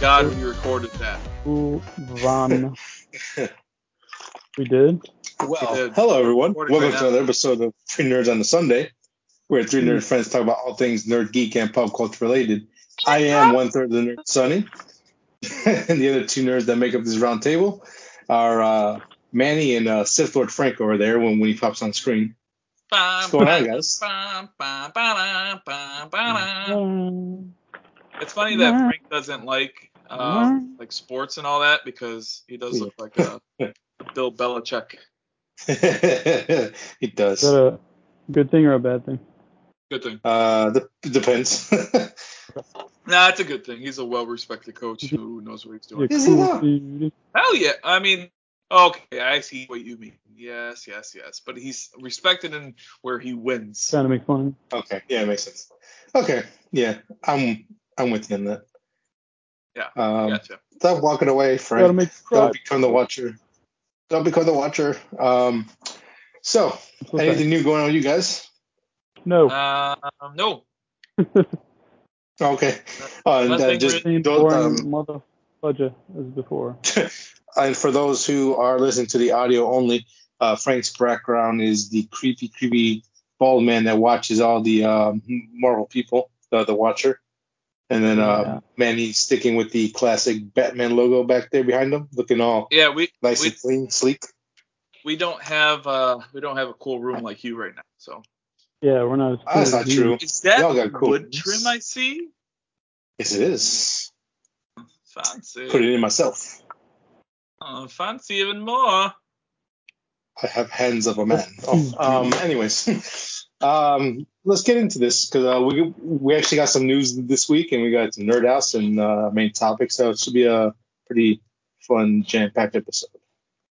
my god, we recorded that. Ooh, Van. we did. Well, did. hello everyone. Welcome right to now. another episode of Three Nerds on a Sunday, where three nerd friends talk about all things nerd, geek, and pop culture related. I am one third of the nerd, Sonny, and the other two nerds that make up this round table are uh, Manny and uh, Sith Lord Frank over there when, when he pops on screen. What's going on, guys? It's funny that Frank doesn't like um, like sports and all that because he does look like a Bill Belichick. it Is does. that a good thing or a bad thing? Good thing. Uh, the, depends. Nah, it's a good thing. He's a well-respected coach who knows what he's doing. Is he cool, not? Hell yeah. I mean, okay, I see what you mean. Yes, yes, yes. But he's respected in where he wins. Trying to make fun. Okay, yeah, it makes sense. Okay, yeah, I'm I'm with you on that. Yeah, Um, Gotcha. Stop walking away, Frank. make you cry. Don't become the watcher. Don't become the watcher. Um, so okay. anything new going on with you guys? No. Um, no. Okay. Uh, and, uh, Nothing just Same don't, boring um, mother fudger as before. and for those who are listening to the audio only, uh, Frank's background is the creepy, creepy bald man that watches all the um, Marvel people, uh, the Watcher. And then uh, Yeah. Manny's sticking with the classic Batman logo back there behind him, looking all Yeah, we nice we, and clean, sleek. we don't have uh we don't have a cool room like you right now. So Yeah, we're not as cool That's as not you. true. is that Y'all got cool wood trim I see? Yes, it is. Fancy. Put it in myself. Oh, fancy even more. I have hands of a man. Oh, um, anyways, um, let's get into this because uh, we we actually got some news this week and we got some nerd house and uh, main topic, so it should be a pretty fun, jam packed episode.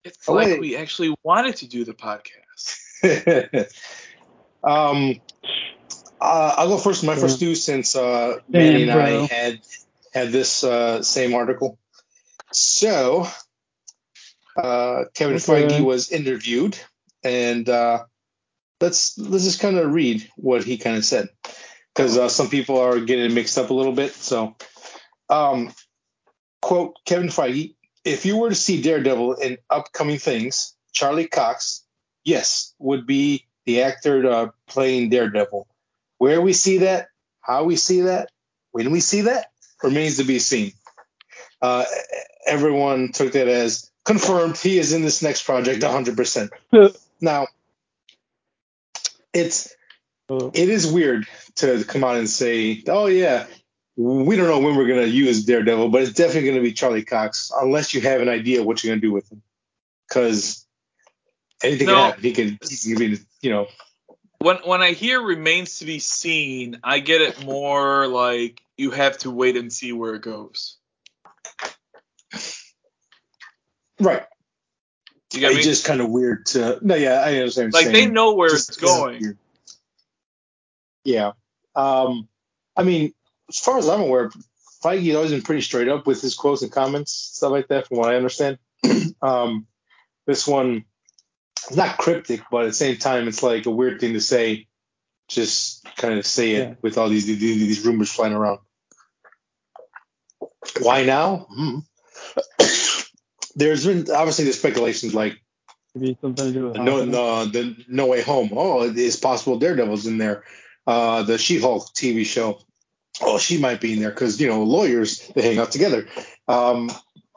It's Oh, like wait. we actually wanted to do the podcast. um, uh, I'll go first. My first news since uh, Manny and I had had this uh, same article. So, uh, Kevin Okay. Feige was interviewed, and uh, let's let's just kind of read what he kind of said, because uh, some people are getting mixed up a little bit. So, um, quote Kevin Feige: If you were to see Daredevil in upcoming things, Charlie Cox, yes, would be the actor uh, playing Daredevil. Where we see that, how we see that, when we see that, remains to be seen. Uh, everyone took that as confirmed. He is in this next project 100%. Now, it's Uh, it is weird to come out and say, "Oh yeah, we don't know when we're gonna use Daredevil, but it's definitely gonna be Charlie Cox, unless you have an idea what you're gonna do with him, because anything No. can happen. He can, he can be, you know, When when I hear remains to be seen, I get it more like you have to wait and see where it goes. right. You get me? It's just kind of weird to. No, yeah, I understand. what like you're they saying. know where Just- it's going. weird. Yeah. Um, I mean, as far as I'm aware, Feige always been pretty straight up with his quotes and comments, stuff like that, from what I understand. um, this one, it's not cryptic, but at the same time, it's like a weird thing to say. Just kind of say it Yeah. with all these, these these rumors flying around. Why now? Hmm. There's been obviously the speculations like maybe something to do with no, no, the No Way Home. Oh, it's possible Daredevil's in there. Uh, the She-Hulk TV show. Oh, she might be in there because you know lawyers they hang out together. Um,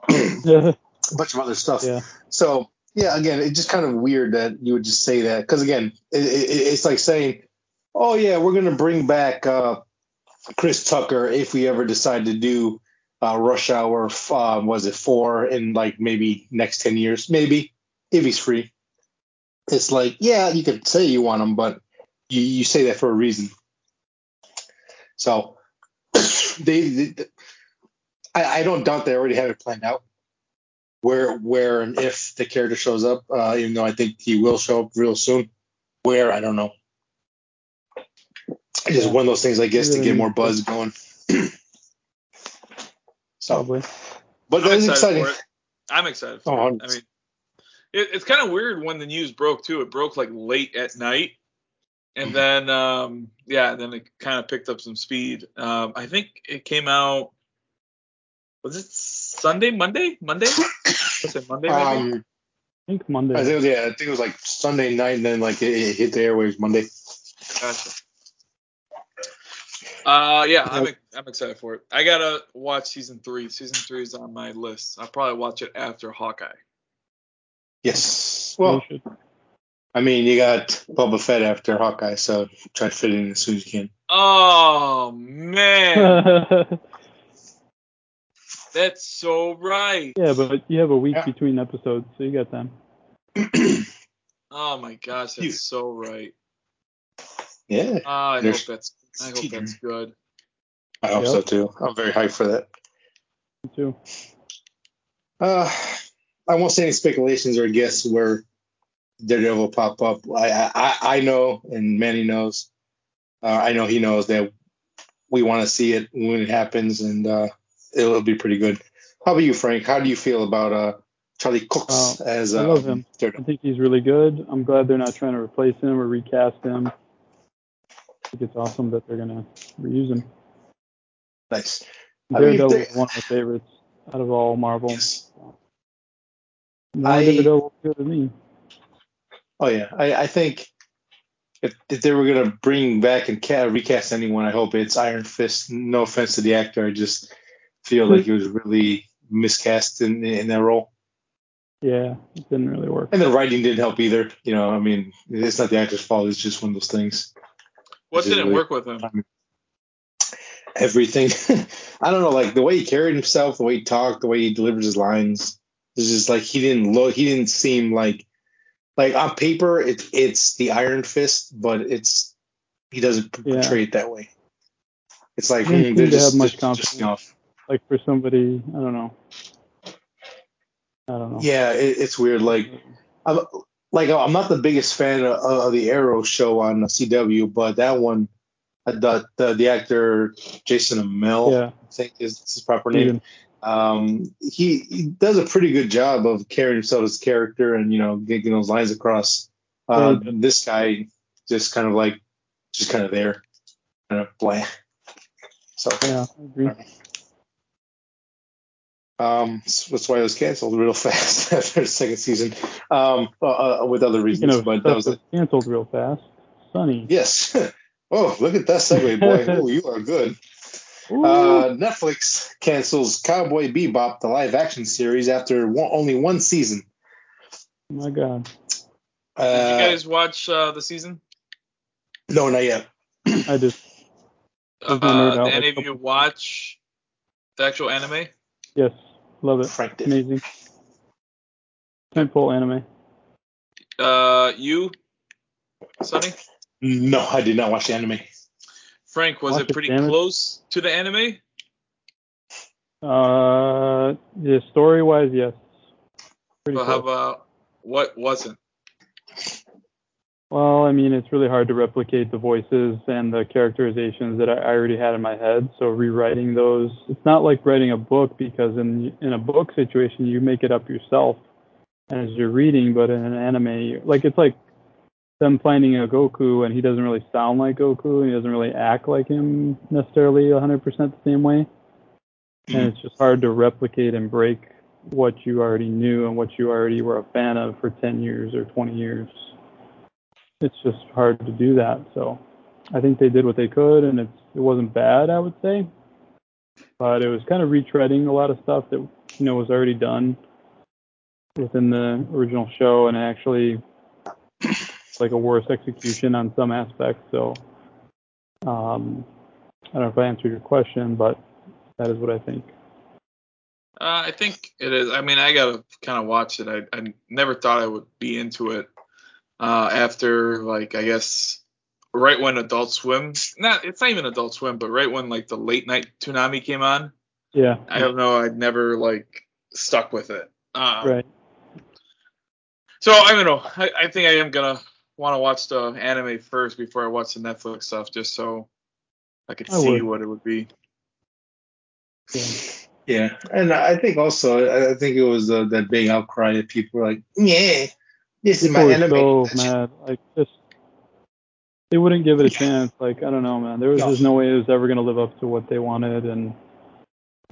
a bunch of other stuff. Yeah. So yeah, again, it's just kind of weird that you would just say that because again, it, it, it's like saying, oh yeah, we're gonna bring back uh, Chris Tucker if we ever decide to do uh, Rush Hour. Uh, was it four in like maybe next ten years? Maybe if he's free. It's like yeah, you could say you want him, but you, you say that for a reason. So they, they I, I don't doubt they already have it planned out where where and if the character shows up, uh, even though I think he will show up real soon. Where I don't know. It's just one of those things, I guess, to get more buzz going. So, Probably. but I'm that is excited exciting. for it. I'm excited for Oh, it. I mean, it, it's kind of weird when the news broke too. It broke like late at night, and Mhm. then um, yeah, then it kind of picked up some speed. Um, I think it came out Was it Sunday, Monday, Monday? Was it Monday? Um, I think Monday. I think it was, yeah, I think it was like Sunday night, and then like it, it hit the airwaves Monday. Gotcha. Uh, yeah, I'm I'm excited for it. I gotta watch season three. Season three is on my list. I'll probably watch it after Hawkeye. Yes. Well, should. I mean, you got Boba Fett after Hawkeye, so try to fit it in as soon as you can. Oh man, that's so right. Yeah, but you have a week Yeah. between episodes, so you got time. Oh my gosh, You- that's so right. Yeah, Ah, I There's- hope that's I hope teetering. that's good. I hope Yep. so too. I'm very hyped for that. Me too. Uh, I won't say any speculations or guess where Daredevil will pop up. I I, I know, and Manny knows. Uh, I know he knows that we want to see it when it happens, and uh, it'll be pretty good. How about you, Frank? How do you feel about uh, Charlie Cox Uh, as I uh, love him. I think he's really good. I'm glad they're not trying to replace him or recast him. Think it's awesome that they're gonna reuse him. Nice. I Daredevil is one of my favorites out of all Marvel. Yes. No I- Daredevil good to me. Oh yeah, I, I think if, if they were gonna bring back and ca- recast anyone, I hope it's Iron Fist. No offense to the actor, I just feel like he was really miscast in in that role, Yeah, it didn't really work. and the writing didn't help either. You know, I mean, it's not the actor's fault. It's just one of those things. What This is didn't really- work with him? Everything, I don't know, like the way he carried himself, the way he talked, the way he delivered his lines. It's just like he didn't look. He didn't seem like like on paper it, it's the Iron Fist, but it's he doesn't Yeah. portray it that way. It's like He didn't mm, they're just, have much just, confidence. just off. Like for somebody, I don't know. I don't know. Yeah, it, it's weird. Like I'm like I'm not the biggest fan of, of the Arrow show on CW, but that one, I thought the, the actor Jason Amell, Yeah. I think is his proper name. Um, he, he does a pretty good job of carrying himself as a character and you know getting those lines across. Uh, he this guy just kind of like just kind of there, kind of bland. So Yeah, I agree. Um, that's why it was canceled real fast after the second season. Um, uh, uh, with other Speaking reasons, of but that was that's canceled real fast. Sonny. Yes. Oh, look at that segue, boy. oh, you are good. Uh, Netflix cancels Cowboy Bebop, the live action series, after one, only one season. oh my God. Uh, Did you guys watch uh, the season? no, not yet. I just Uh, There's no nerd out, did any of you watch the actual anime? yes, love it. Frank did. Amazing. Tentpole anime. Uh, you, Sonny? No, I did not watch the anime. Frank, was Watch it it, pretty it. close to the anime? Uh, yeah, story wise, yes. Pretty Well, how about what wasn't? Well, I mean, it's really hard to replicate the voices and the characterizations that I already had in my head. So rewriting those, it's not like writing a book because in in a book situation you make it up yourself as you're reading, but in an anime, like it's like them finding a Goku and he doesn't really sound like Goku and he doesn't really act like him necessarily 100% the same way. And it's just hard to replicate and break what you already knew and what you already were a fan of for 10 years or 20 years it's just hard to do that. So I think they did what they could, and it's it wasn't bad, I would say, but it was kind of retreading a lot of stuff that you know was already done within the original show, and actually like a worse execution on some aspects. So um, I don't know if I answered your question, but that is what I think. Uh, I think it is. I mean, I gotta kind of watch it. I, I never thought I would be into it. Uh, after like I guess right when Adult Swim, not it's not even Adult Swim, but right when like the late night Toonami came on, Yeah, I don't know. I'd never like stuck with it. Um, right. So I don't know. I, I think I am gonna want to watch the anime first before I watch the Netflix stuff, just so I could I see would. what it would be. Yeah. Yeah, and I think also I I think it was uh, that big outcry that people were like, "Yeah, this is my People were anime." so mad. Like just they wouldn't give it a chance. Like I don't know, man. There was No. just no way it was ever gonna live up to what they wanted, and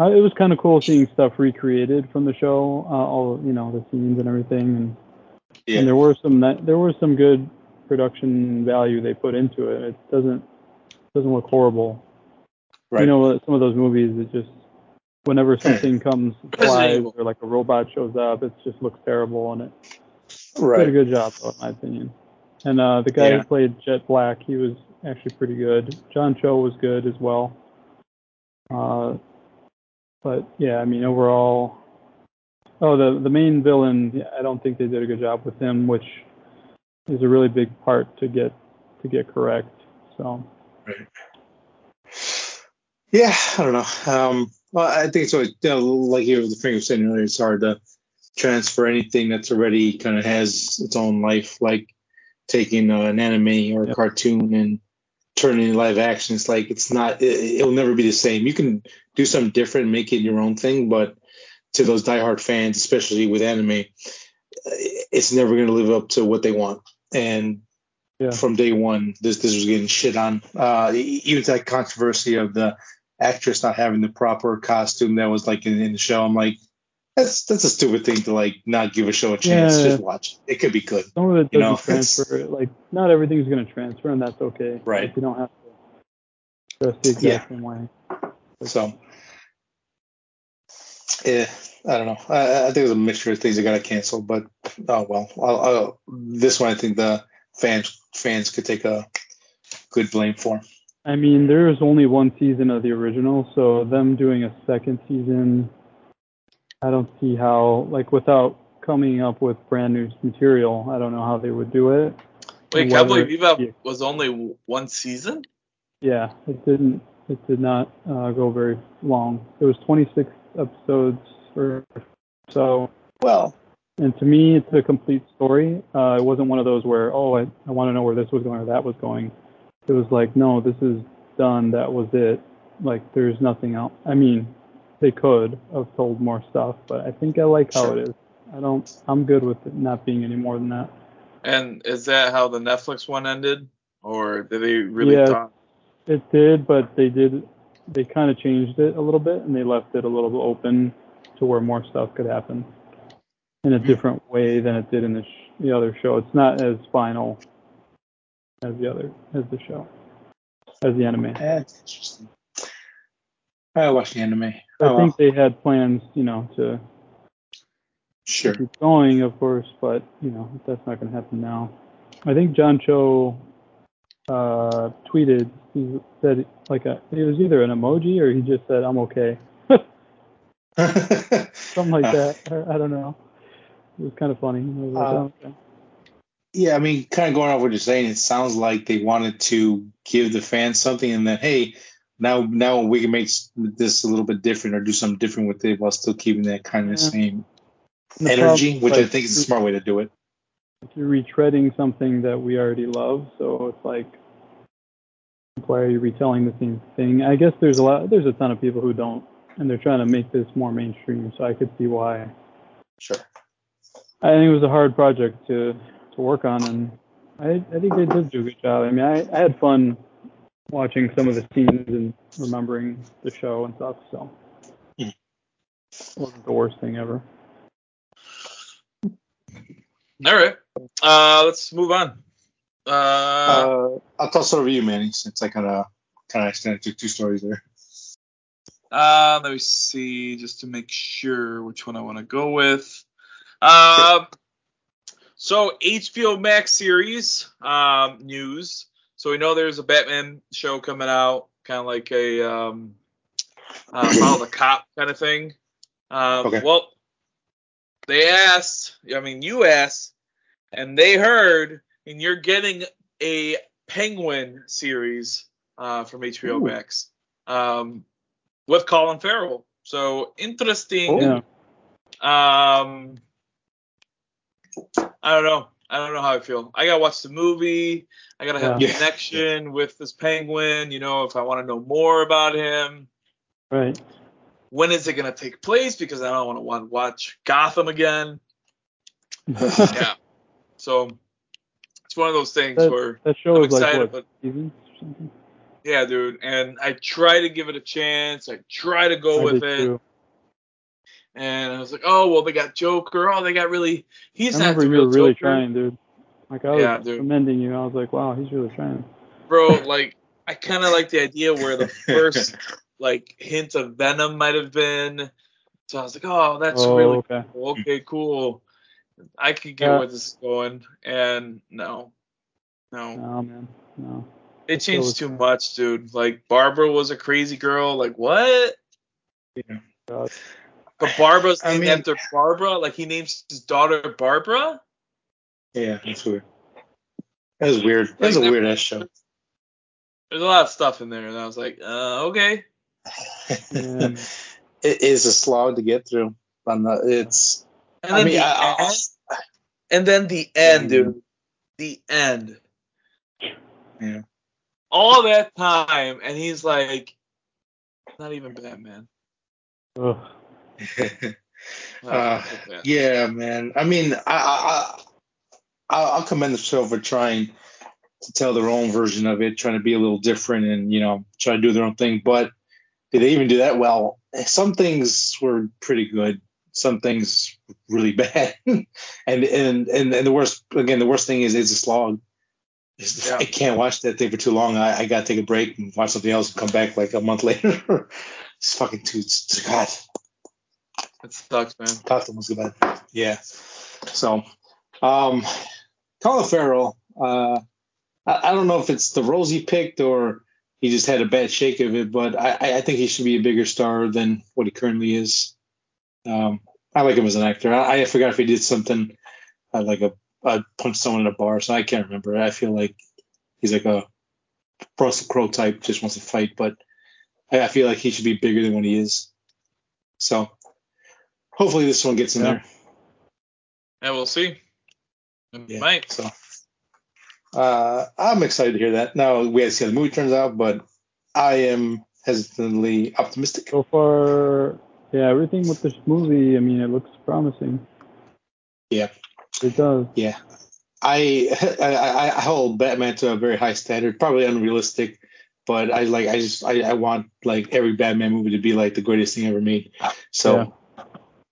Uh, it was kind of cool seeing stuff recreated from the show, uh, all you know, the scenes and everything, and, Yeah. and there were some that there was some good production value they put into it. It doesn't doesn't look horrible. Right. You know, some of those movies, it just whenever something comes flies or like a robot shows up, it just looks terrible, and it did a good job, though, in my opinion. And uh, the guy Yeah. who played Jet Black, he was actually pretty good. John Cho was good as well. Uh, but yeah, I mean overall, oh the the main villain, I don't think they did a good job with him, which is a really big part to get to get correct. So Right. Yeah, I don't know. Um, well, I think it's always you know, like you the thing was saying earlier. It's hard to transfer anything that's already kind of has its own life, like taking uh, an anime or a Yep. cartoon and turning it live action. It's like it's not. It, it'll never be the same. You can do something different, make it your own thing, but to those diehard fans, especially with anime, it's never going to live up to what they want. And Yeah. from day one, this this was getting shit on. Uh, even that controversy of the actress not having the proper costume that was like in, in the show. I'm like, that's that's a stupid thing to like not give a show a chance. Yeah. Just watch. It could be good. some of it You doesn't know, it's- transfer. Like not everything's going to transfer, and that's okay. Right. Like, you don't have to dress the exact Yeah. same way. So, yeah, I don't know. I, I think it was a mixture of things that got canceled, but oh well. I'll, I'll, this one I think the fans fans could take a good blame for. I mean, there is only one season of the original, so them doing a second season, I don't see how, like, without coming up with brand new material, I don't know how they would do it. Wait, And Cowboy Bebop yeah. was only one season? Yeah, it didn't, it did not uh, go very long. It was 26 episodes or so, Well, and to me, it's a complete story. Uh, it wasn't one of those where, oh, I, I want to know where this was going or that was going. It was like, no, this is done. That was it. Like, there's nothing else. I mean, they could have told more stuff, but I think I like how Sure. it is. I don't. I'm good with it not being any more than that. And is that how the Netflix one ended? Or did they really Yeah. talk? It did, but they did. They kind of changed it a little bit, and they left it a little bit open to where more stuff could happen in a Hmm. different way than it did in the sh- the other show. It's not as final as the other as the show as the anime. that's interesting. I watch the anime. I Oh, think they had plans, you know, to sure. keep going, of course, but you know that's not going to happen now. I think John Cho uh, tweeted. He said like a, it was either an emoji or he just said I'm okay, something like that. Or, I don't know. It was kind of funny. Like, Uh, oh, okay. Yeah, I mean, kind of going off what you're saying, it sounds like they wanted to give the fans something, and that hey, now now we can make this a little bit different or do something different with it while still keeping that kind of Yeah. same the energy, which I think is a smart way to do it. You're retreading something that we already love, so it's like, why are you retelling the same thing? I guess there's a lot, there's a ton of people who don't, and they're trying to make this more mainstream. So I could see why. Sure. I think it was a hard project to to work on, and I I think they did do a good job. I mean, I, I had fun watching some of the scenes and remembering the show and stuff. So Hmm. wasn't the worst thing ever. All right. Uh, let's move on. Uh, Uh, I'll toss it over to you, Manny, since I kind of kind of extended to two stories there. Uh, let me see, just to make sure which one I want to go with. Uh, so HBO Max series um, news. So we know there's a Batman show coming out, kind of like a um, uh, follow the cop kind of thing. Um, Okay. Well, they asked. I mean, you asked, and they heard, and you're getting a Penguin series uh, from HBO Ooh. Max um, with Colin Farrell. So interesting. Oh. Um, I don't know. I don't know how I feel. I gotta watch the movie. I gotta have Yeah. a connection with this penguin. You know, if I want to know more about him. Right. When is it gonna take place? Because I don't want to want watch Gotham again. Yeah. So it's one of those things That- where That show I'm is like excited, what but seasons or something? Yeah, dude. And I try to give it a chance. I try to go I with it. too. And I was like, oh well, they got Joker. Oh, they got really. He's I not remember the you were really Joker, trying, dude. Like I was Yeah, dude. commending you. I was like, wow, he's really trying. bro. Like, I kind of like the idea where the first like hint of Venom might have been. So I was like, oh, that's oh, really okay. cool. okay, cool. I could get Yeah. where this is going, and no, no, No, man. No. it changed was- too much, dude. Like Barbara was a crazy girl. Like what? God. But Barbara's I named mean- after Barbara. Like he names his daughter Barbara. Yeah, that's weird. That was weird. That was a weird ass show. There's a lot of stuff in there, and I was like, uh, okay. It is a slog to get through. I'm not, it's. And I then mean, the I, I, end, and then the end, Mm. dude. The end. Yeah. All that time, and he's like, not even Batman. Ugh. Uh, Uh, yeah, man. I mean, I, I, I, I'll commend the show for trying to tell their own version of it, trying to be a little different, and you know, try to do their own thing. But did they even do that well? Some things were pretty good. Some things really bad. and, and and and the worst again, the worst thing is it's a slog. Yeah. I can't watch that thing for too long. I, I gotta take a break and watch something else and come back like a month later. it's fucking too. It's, God, It sucks, man. Gotham was good. Yeah. So, um, Colin Farrell. Uh, I, I don't know if it's the roles he picked or he just had a bad shake of it, but I, I- think he should be a bigger star than what he currently is. Um, I like him as an actor. I, I forgot if he did something uh, like a uh, punch someone in a bar, so I can't remember. I feel like he's like a Russell Crowe type, just wants to fight, but I, I feel like he should be bigger than what he is. So hopefully this one gets in Yeah. there. Yeah, we'll see. It Yeah. might. So uh, I'm excited to hear that. Now we have to see how the movie turns out, but I am hesitantly optimistic. So far, yeah, everything with this movie, I mean, it looks promising. Yeah. It does. Yeah, I, I I hold Batman to a very high standard, probably unrealistic, but I like I just I, I want like every Batman movie to be like the greatest thing ever made. So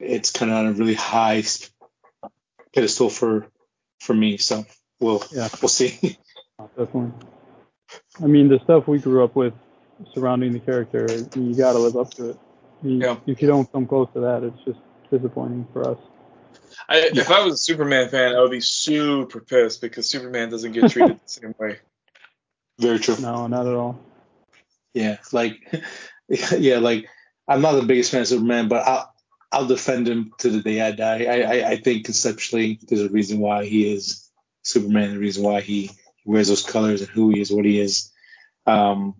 it's kind of on a really high pedestal for for me. So we'll Yeah. we'll see. Oh, definitely. I mean, the stuff we grew up with surrounding the character, you got to live up to it. You, Yeah. If you don't come close to that, it's just disappointing for us. I, If I was a Superman fan, I would be super pissed because Superman doesn't get treated the same way. very true. No, not at all. Yeah, like yeah, like I'm not the biggest fan of Superman, but I'll I'll defend him to the day I die. I I, I think conceptually there's a reason why he is Superman, the reason why he wears those colors and who he is, what he is. Um,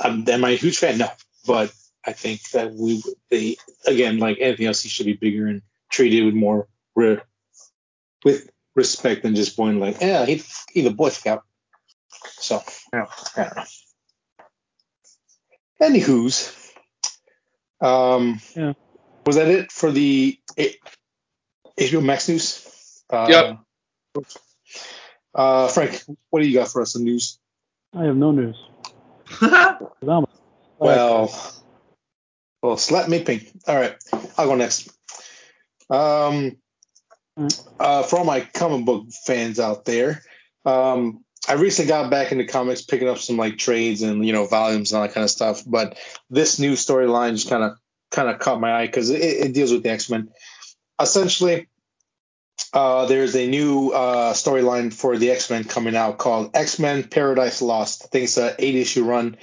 I'm, am I a huge fan? No, but I think that we they again like anything else, he should be bigger and treated with more re- with respect than just going like, yeah, he he's a boy scout. So yeah, I don't know. Anywho's, um, Yeah. Was that it for the A- HBO Max news? Uh, Yep. Uh, Frank, what do you got for us in news? I have no news. Well, well, slap me pink. All right, I'll go next. Um, uh, for all my comic book fans out there, um, I recently got back into comics, picking up some like trades and you know volumes and all that kind of stuff. But this new storyline just kind of kind of caught my eye because it, it deals with the X Men. Essentially, uh, there's a new uh, storyline for the X Men coming out called X Men Paradise Lost. I think it's an eight issue run,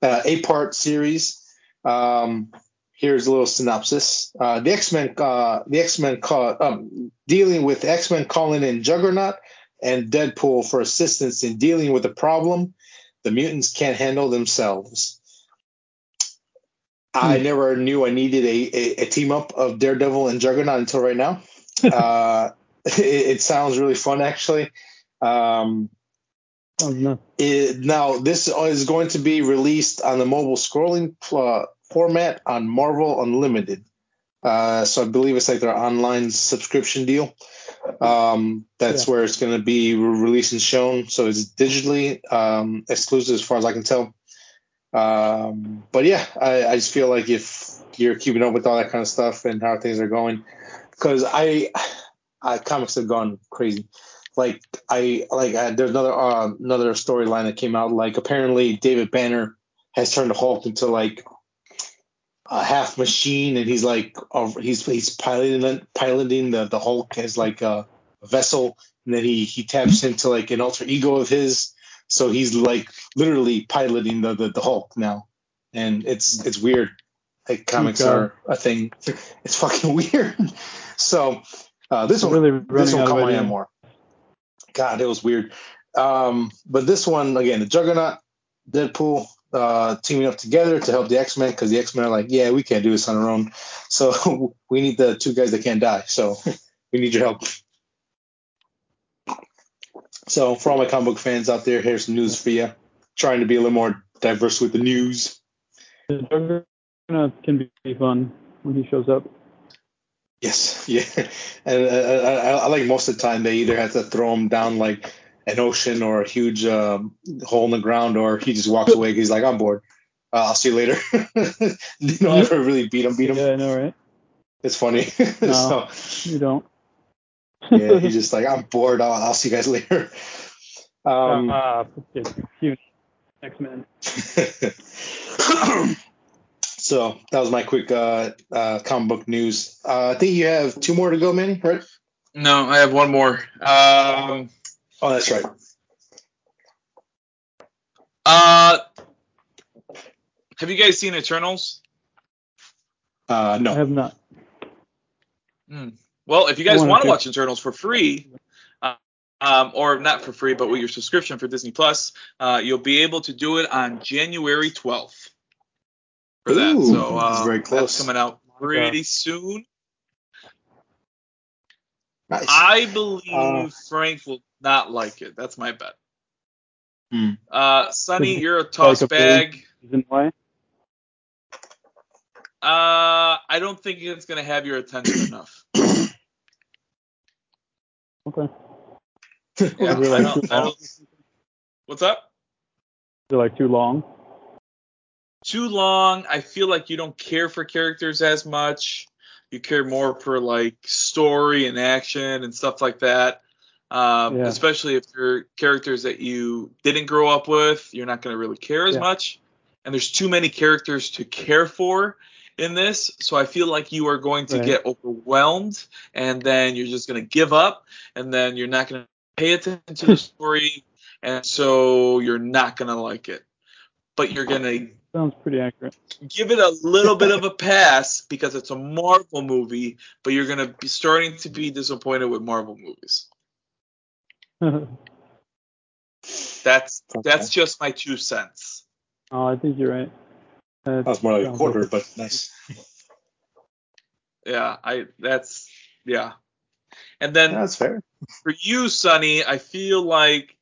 uh, eight part series. Um, here's a little synopsis. Uh, the X Men, uh, the X Men call, um, dealing with X Men calling in Juggernaut and Deadpool for assistance in dealing with the problem the mutants can't handle themselves. I never knew I needed a, a, a team up of Daredevil and Juggernaut until right now. uh, it, it sounds really fun, actually. Um, Sounds nuts. it, now, this is going to be released on the mobile scrolling uh, format on Marvel Unlimited. Uh, so I believe it's like their online subscription deal. Um, that's Yeah. where it's going to be re- released and shown. So it's digitally um, exclusive as far as I can tell. Um, but yeah, I, I just feel like if you're keeping up with all that kind of stuff and how things are going, because I, I comics have gone crazy. Like I like I, there's another uh, another storyline that came out. Like apparently David Banner has turned the Hulk into like a half machine, and he's like uh, he's he's piloting piloting the the Hulk as like a vessel, and then he he taps into like an alter ego of his, so he's like literally piloting the the, the Hulk now, and it's it's weird. Like comics God. are a thing. It's fucking weird. So uh, this one really this one caught my eye more. God, it was weird. Um, but this one again, the Juggernaut, Deadpool, uh, teaming up together to help the X Men because the X Men are like, yeah, we can't do this on our own. So we need the two guys that can't die. So we need your help. So for all my comic book fans out there, here's some news for you. Trying to be a little more diverse with the news. The Juggernaut can be fun when he shows up. Yes, yeah, and uh, I, I like most of the time they either have to throw him down like an ocean or a huge um, hole in the ground, or he just walks away. He's like, I'm bored. Uh, I'll see you later. you don't ever really beat him? Beat him? Yeah, I know, right? It's funny. No. so You don't. Yeah, he's just like, I'm bored. I'll, I'll see you guys later. Um, ah, it's cute. X Men. so that was my quick uh, uh, comic book news. Uh, I think you have two more to go, Manny. Right? No, I have one more. Um, Oh, that's right. uh, have you guys seen Eternals? Uh, no, I have not. Hmm. Well, if you guys want to to. watch Eternals for free, uh, um, or not for free, but with your subscription for Disney Plus, uh, you'll be able to do it on January 12th. For that, Ooh, so that's uh, very that's coming out pretty soon. Nice. I believe Uh, Frank will not like it. That's my bet. Hmm. Uh, Sonny, you're a toss like a bag. Why? Uh, I don't think it's gonna have your attention enough. Okay. Yeah, Is it I don't, I don't, what's up? Is it like too long? Too long. I feel like you don't care for characters as much. You care more for like story and action and stuff like that. Um, Yeah. Especially if they're characters that you didn't grow up with, you're not gonna really care as Yeah. much. And there's too many characters to care for in this, so I feel like you are going to Right. get overwhelmed, and then you're just gonna give up, and then you're not gonna pay attention to the story, and so you're not gonna like it. But you're gonna Sounds pretty accurate. give it a little bit of a pass because it's a Marvel movie, but you're gonna be starting to be disappointed with Marvel movies. oh, That's Okay. that's just my two cents. Oh, I think you're right. Uh, That was more like a quarter, but nice. Yeah, I that's yeah. And then That's fair. for you, Sonny, I feel like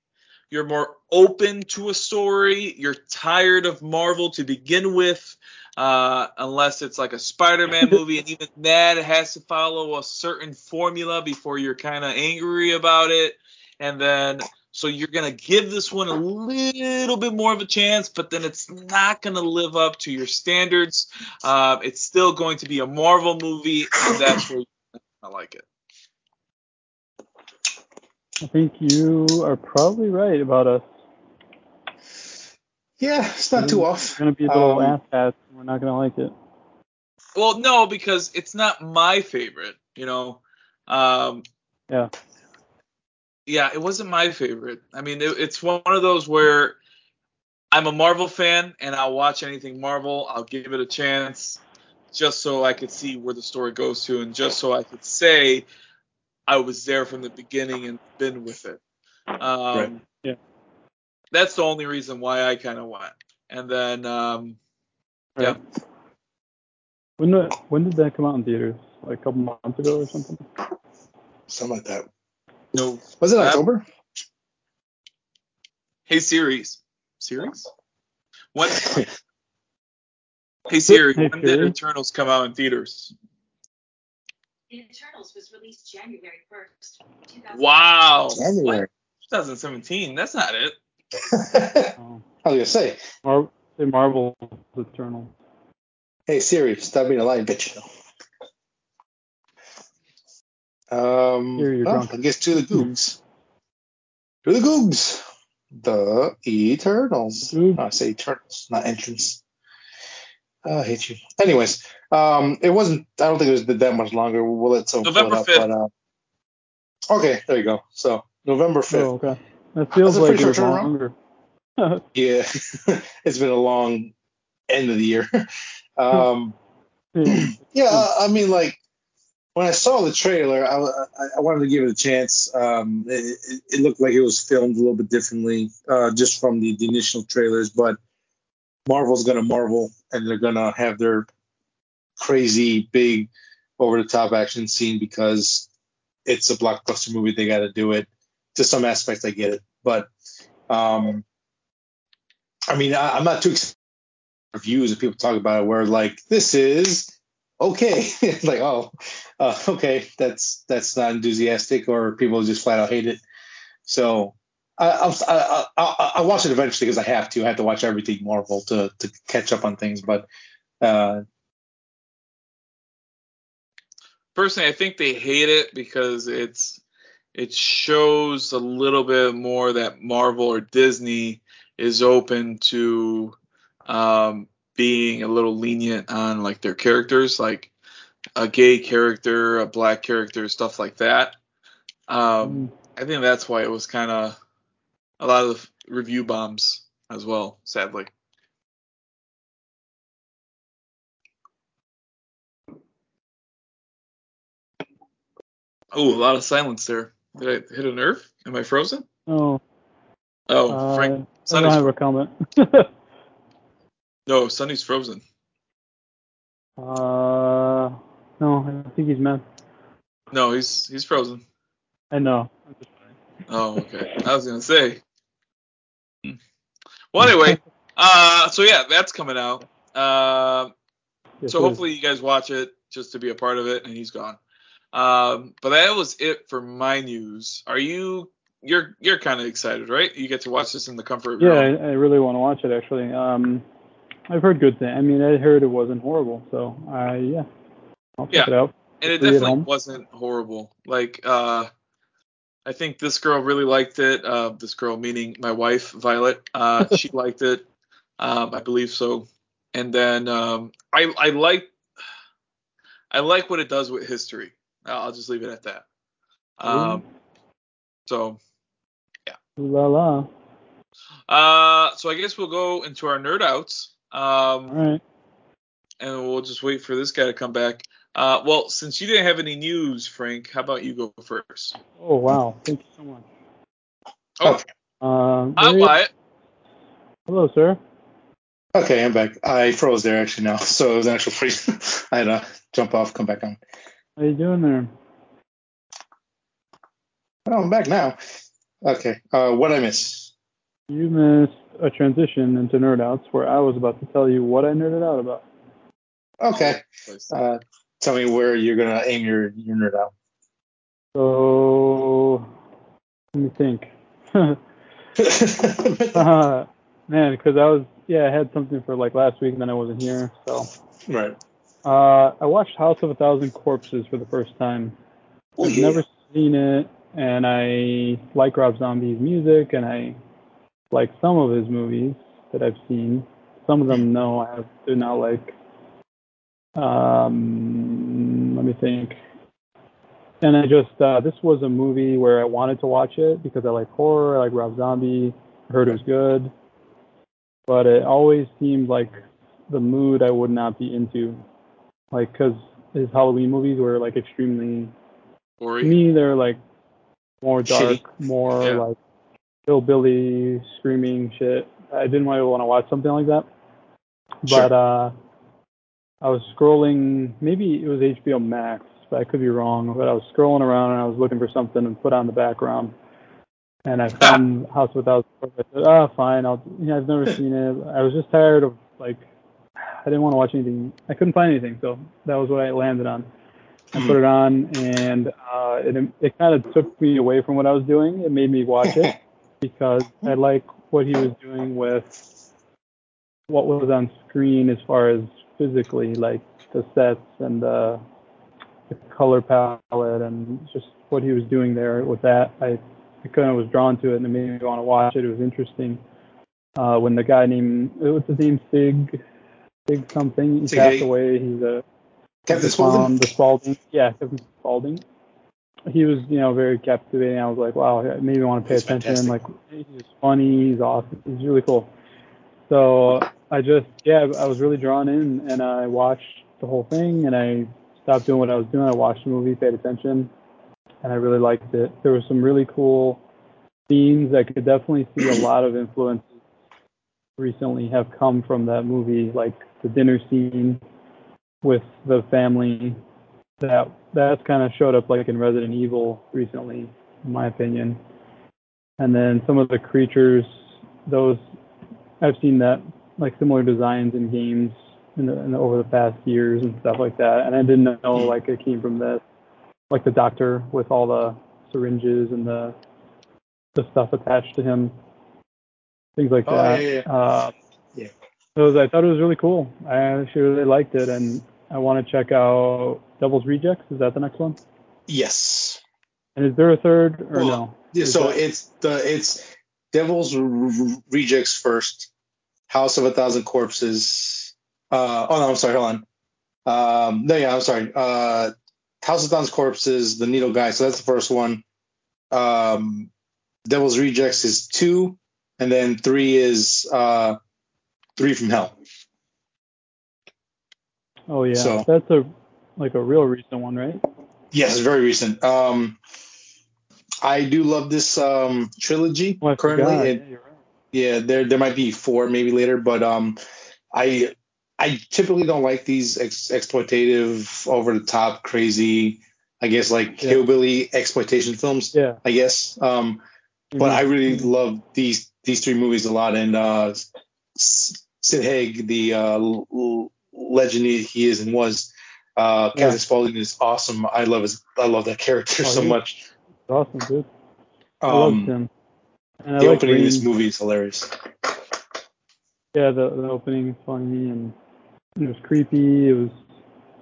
you're more open to a story. You're tired of Marvel to begin with, uh, unless it's like a Spider-Man movie, and even that has to follow a certain formula before you're kind of angry about it. And then, so you're gonna give this one a little bit more of a chance, but then it's not gonna live up to your standards. Uh, it's still going to be a Marvel movie, and that's where I like it. I think you are probably right about us. Yeah, it's not too We're gonna be a little Um, ass and We're not gonna like it. Well, no, because it's not my favorite. You know, um, Yeah. Yeah, it wasn't my favorite. I mean, it, it's one of those where I'm a Marvel fan and I'll watch anything Marvel. I'll give it a chance just so I could see where the story goes to and just so I could say I was there from the beginning and been with it. Um, Right. Yeah. That's the only reason why I kind of went. And then, um, Yeah. When the, when did that come out in theaters? Like a couple months ago or something? Something like that. No. Was it Uh, October? Hey, series. Series? When? Hey Siri, Hey, when did Siri? Eternals come out in theaters? Eternals was released January 1st, 2000. Wow. January. What? 2017. That's not it. I Oh. was gonna say, Mar- say Marvel Eternal. hey Siri, stop being a lying bitch. Um, Siri, you're well, drunk. I guess to the Googs. To the Googs. The Eternals. Googs. I say Eternals, not entrance. Oh, I hate you. Anyways, um, it wasn't. I don't think it was that much longer. We'll let someone November up. 5th. But, uh, okay, there you go. So November fifth. Oh, okay. That feels That's like it was short turnaround. longer. Yeah, it's been a long end of the year. um, Yeah. yeah, I I mean, like when I saw the trailer, I, I, I wanted to give it a chance. Um, it, it, looked like it was filmed a little bit differently, uh, just from the, the initial trailers. But Marvel's gonna Marvel, and they're gonna have their crazy, big, over the top action scene because it's a blockbuster movie. They got to do it. To some aspects, I get it, but um, I mean, I, I'm not too excited reviews that people talk about it where like this is okay. it's like, oh, uh, okay, that's that's not enthusiastic, or people just flat out hate it. So I I'll, I, I, I'll watch it eventually because I have to. I have to watch everything Marvel to to catch up on things. But uh, Personally, I think they hate it because it's it shows a little bit more that Marvel or Disney is open to um, being a little lenient on like their characters, like a gay character, a black character, stuff like that. Um, I think that's why it was kind of a lot of review bombs as well, sadly. Oh, a lot of silence there. Did I hit a nerve? Am I frozen? Oh, Oh, uh, Frank. I don't have a comment. no, Sonny's frozen. uh, no, I think he's mad. No, he's he's frozen. I know. Oh, okay. I was gonna say. Well, anyway, uh, so yeah, that's coming out. Uh, Yes, so hopefully you guys watch it just to be a part of it, and he's gone. Um, but that was it for my news. Are you? You're you're kind of excited, right? You get to watch this in the comfort of Yeah, your I. I really want to watch it actually. Um, I've heard good things. I mean, I heard it wasn't horrible, so I yeah, I'll check Yeah. it out. and it Free definitely wasn't horrible. Like, uh, I think this girl really liked it. Uh, this girl, meaning my wife, Violet, uh, she liked it. Um, I believe so. And then um, I I like I like what it does with history. I'll just leave it at that. Um, so yeah. la la. uh, so I guess we'll go into our nerd outs. All Um, right. and we'll just wait for this guy to come back. Uh, well, since you didn't have any news, Frank, how about you go first? Oh wow, thank you so much. Oh, Okay. Um, Hi, there hello, sir. okay, I'm back. I froze there actually now, so it was an actual freeze. I had to jump off, come back on. How are you doing there? Oh, I'm back now. Okay, uh, what I miss? You missed a transition into nerd outs where I was about to tell you what I nerded out about. Okay, uh, tell me where you're gonna aim your your nerd out. So let me think. uh, man, because I was yeah, I had something for like last week and then I wasn't here. So right. uh, I watched House of a Thousand Corpses for the first time. I've never seen it, and I like Rob Zombie's music, and I like some of his movies that I've seen. Some of them, no, I have, do not like. Um, let me think. And I just, uh, this was a movie where I wanted to watch it because I like horror, I like Rob Zombie, I heard it was good, but it always seemed like the mood I would not be into. Like, because his Halloween movies were like extremely to me they're like more dark, Shitty. more Yeah. like hillbilly screaming shit. I didn't really want to watch something like that. Sure. But uh I was scrolling maybe it was HBO Max, but I could be wrong. But I was scrolling around and I was looking for something to put on the background. And I found House Without Corpse. I said, ah, fine. I'll. Yeah, I've never seen it. I was just tired of like, I didn't want to watch anything. I couldn't find anything, so that was what I landed on. I put it on, and uh, it it kind of took me away from what I was doing. It made me watch it because I like what he was doing with what was on screen as far as physically, like the sets and the, the color palette and just what he was doing there with that. I, I kind of was drawn to it and it made me want to watch it. It was interesting. Uh, when the guy named what's his name Sig Sig something he Sig passed away. He's a Captain um, Spaulding. the Spaulding. Yeah, Captain Spaulding. He was, you know, very captivating. I was like, wow, made me want to pay He's attention. fantastic. Like, he's funny. He's awesome. He's really cool. So I just, yeah, I was really drawn in, and I watched the whole thing, and I stopped doing what I was doing. I watched the movie, paid attention, and I really liked it. There were some really cool themes. I could definitely see a lot of influences recently have come from that movie, like the dinner scene with the family. That that's kind of showed up like in Resident Evil recently, in my opinion. And then some of the creatures, those I've seen that like similar designs in games in the, in the, over the past years and stuff like that. And I didn't know like it came from this, like the doctor with all the syringes and the the stuff attached to him, things like Oh, that. yeah, yeah. Uh, Yeah. So I thought it was really cool. I actually really liked it, and I want to check out Devil's Rejects. Is that the next one? Yes. And is there a third or Well, no? Is so that- it's the it's Devil's R- Rejects first, House of a Thousand Corpses. Uh, oh no, I'm sorry, hold on. Um, no, yeah, I'm sorry. Uh, House of a Thousand Corpses, The Needle Guy. So that's the first one. Um, Devil's Rejects is two, and then three is uh, Three from Hell. Oh yeah, so- that's a like a real recent one, right? Yes, very recent. Um, I do love this um, trilogy Oh, currently. It- Yeah, right. Yeah, there there might be four maybe later, but um, I I typically don't like these ex- exploitative, over the top, crazy, I guess like Yeah. hillbilly exploitation films. Yeah. I guess. Um, but Mhm. I really Mhm. love these these three movies a lot, and uh, Sid Haig, the uh, l- l- legend he is and was, uh, Yeah. Captain Spaulding is awesome. I love his I love that character Oh, so much. awesome, dude. I Um, him. And the like opening of this movie is hilarious. Yeah, the the opening is funny and it was creepy. It was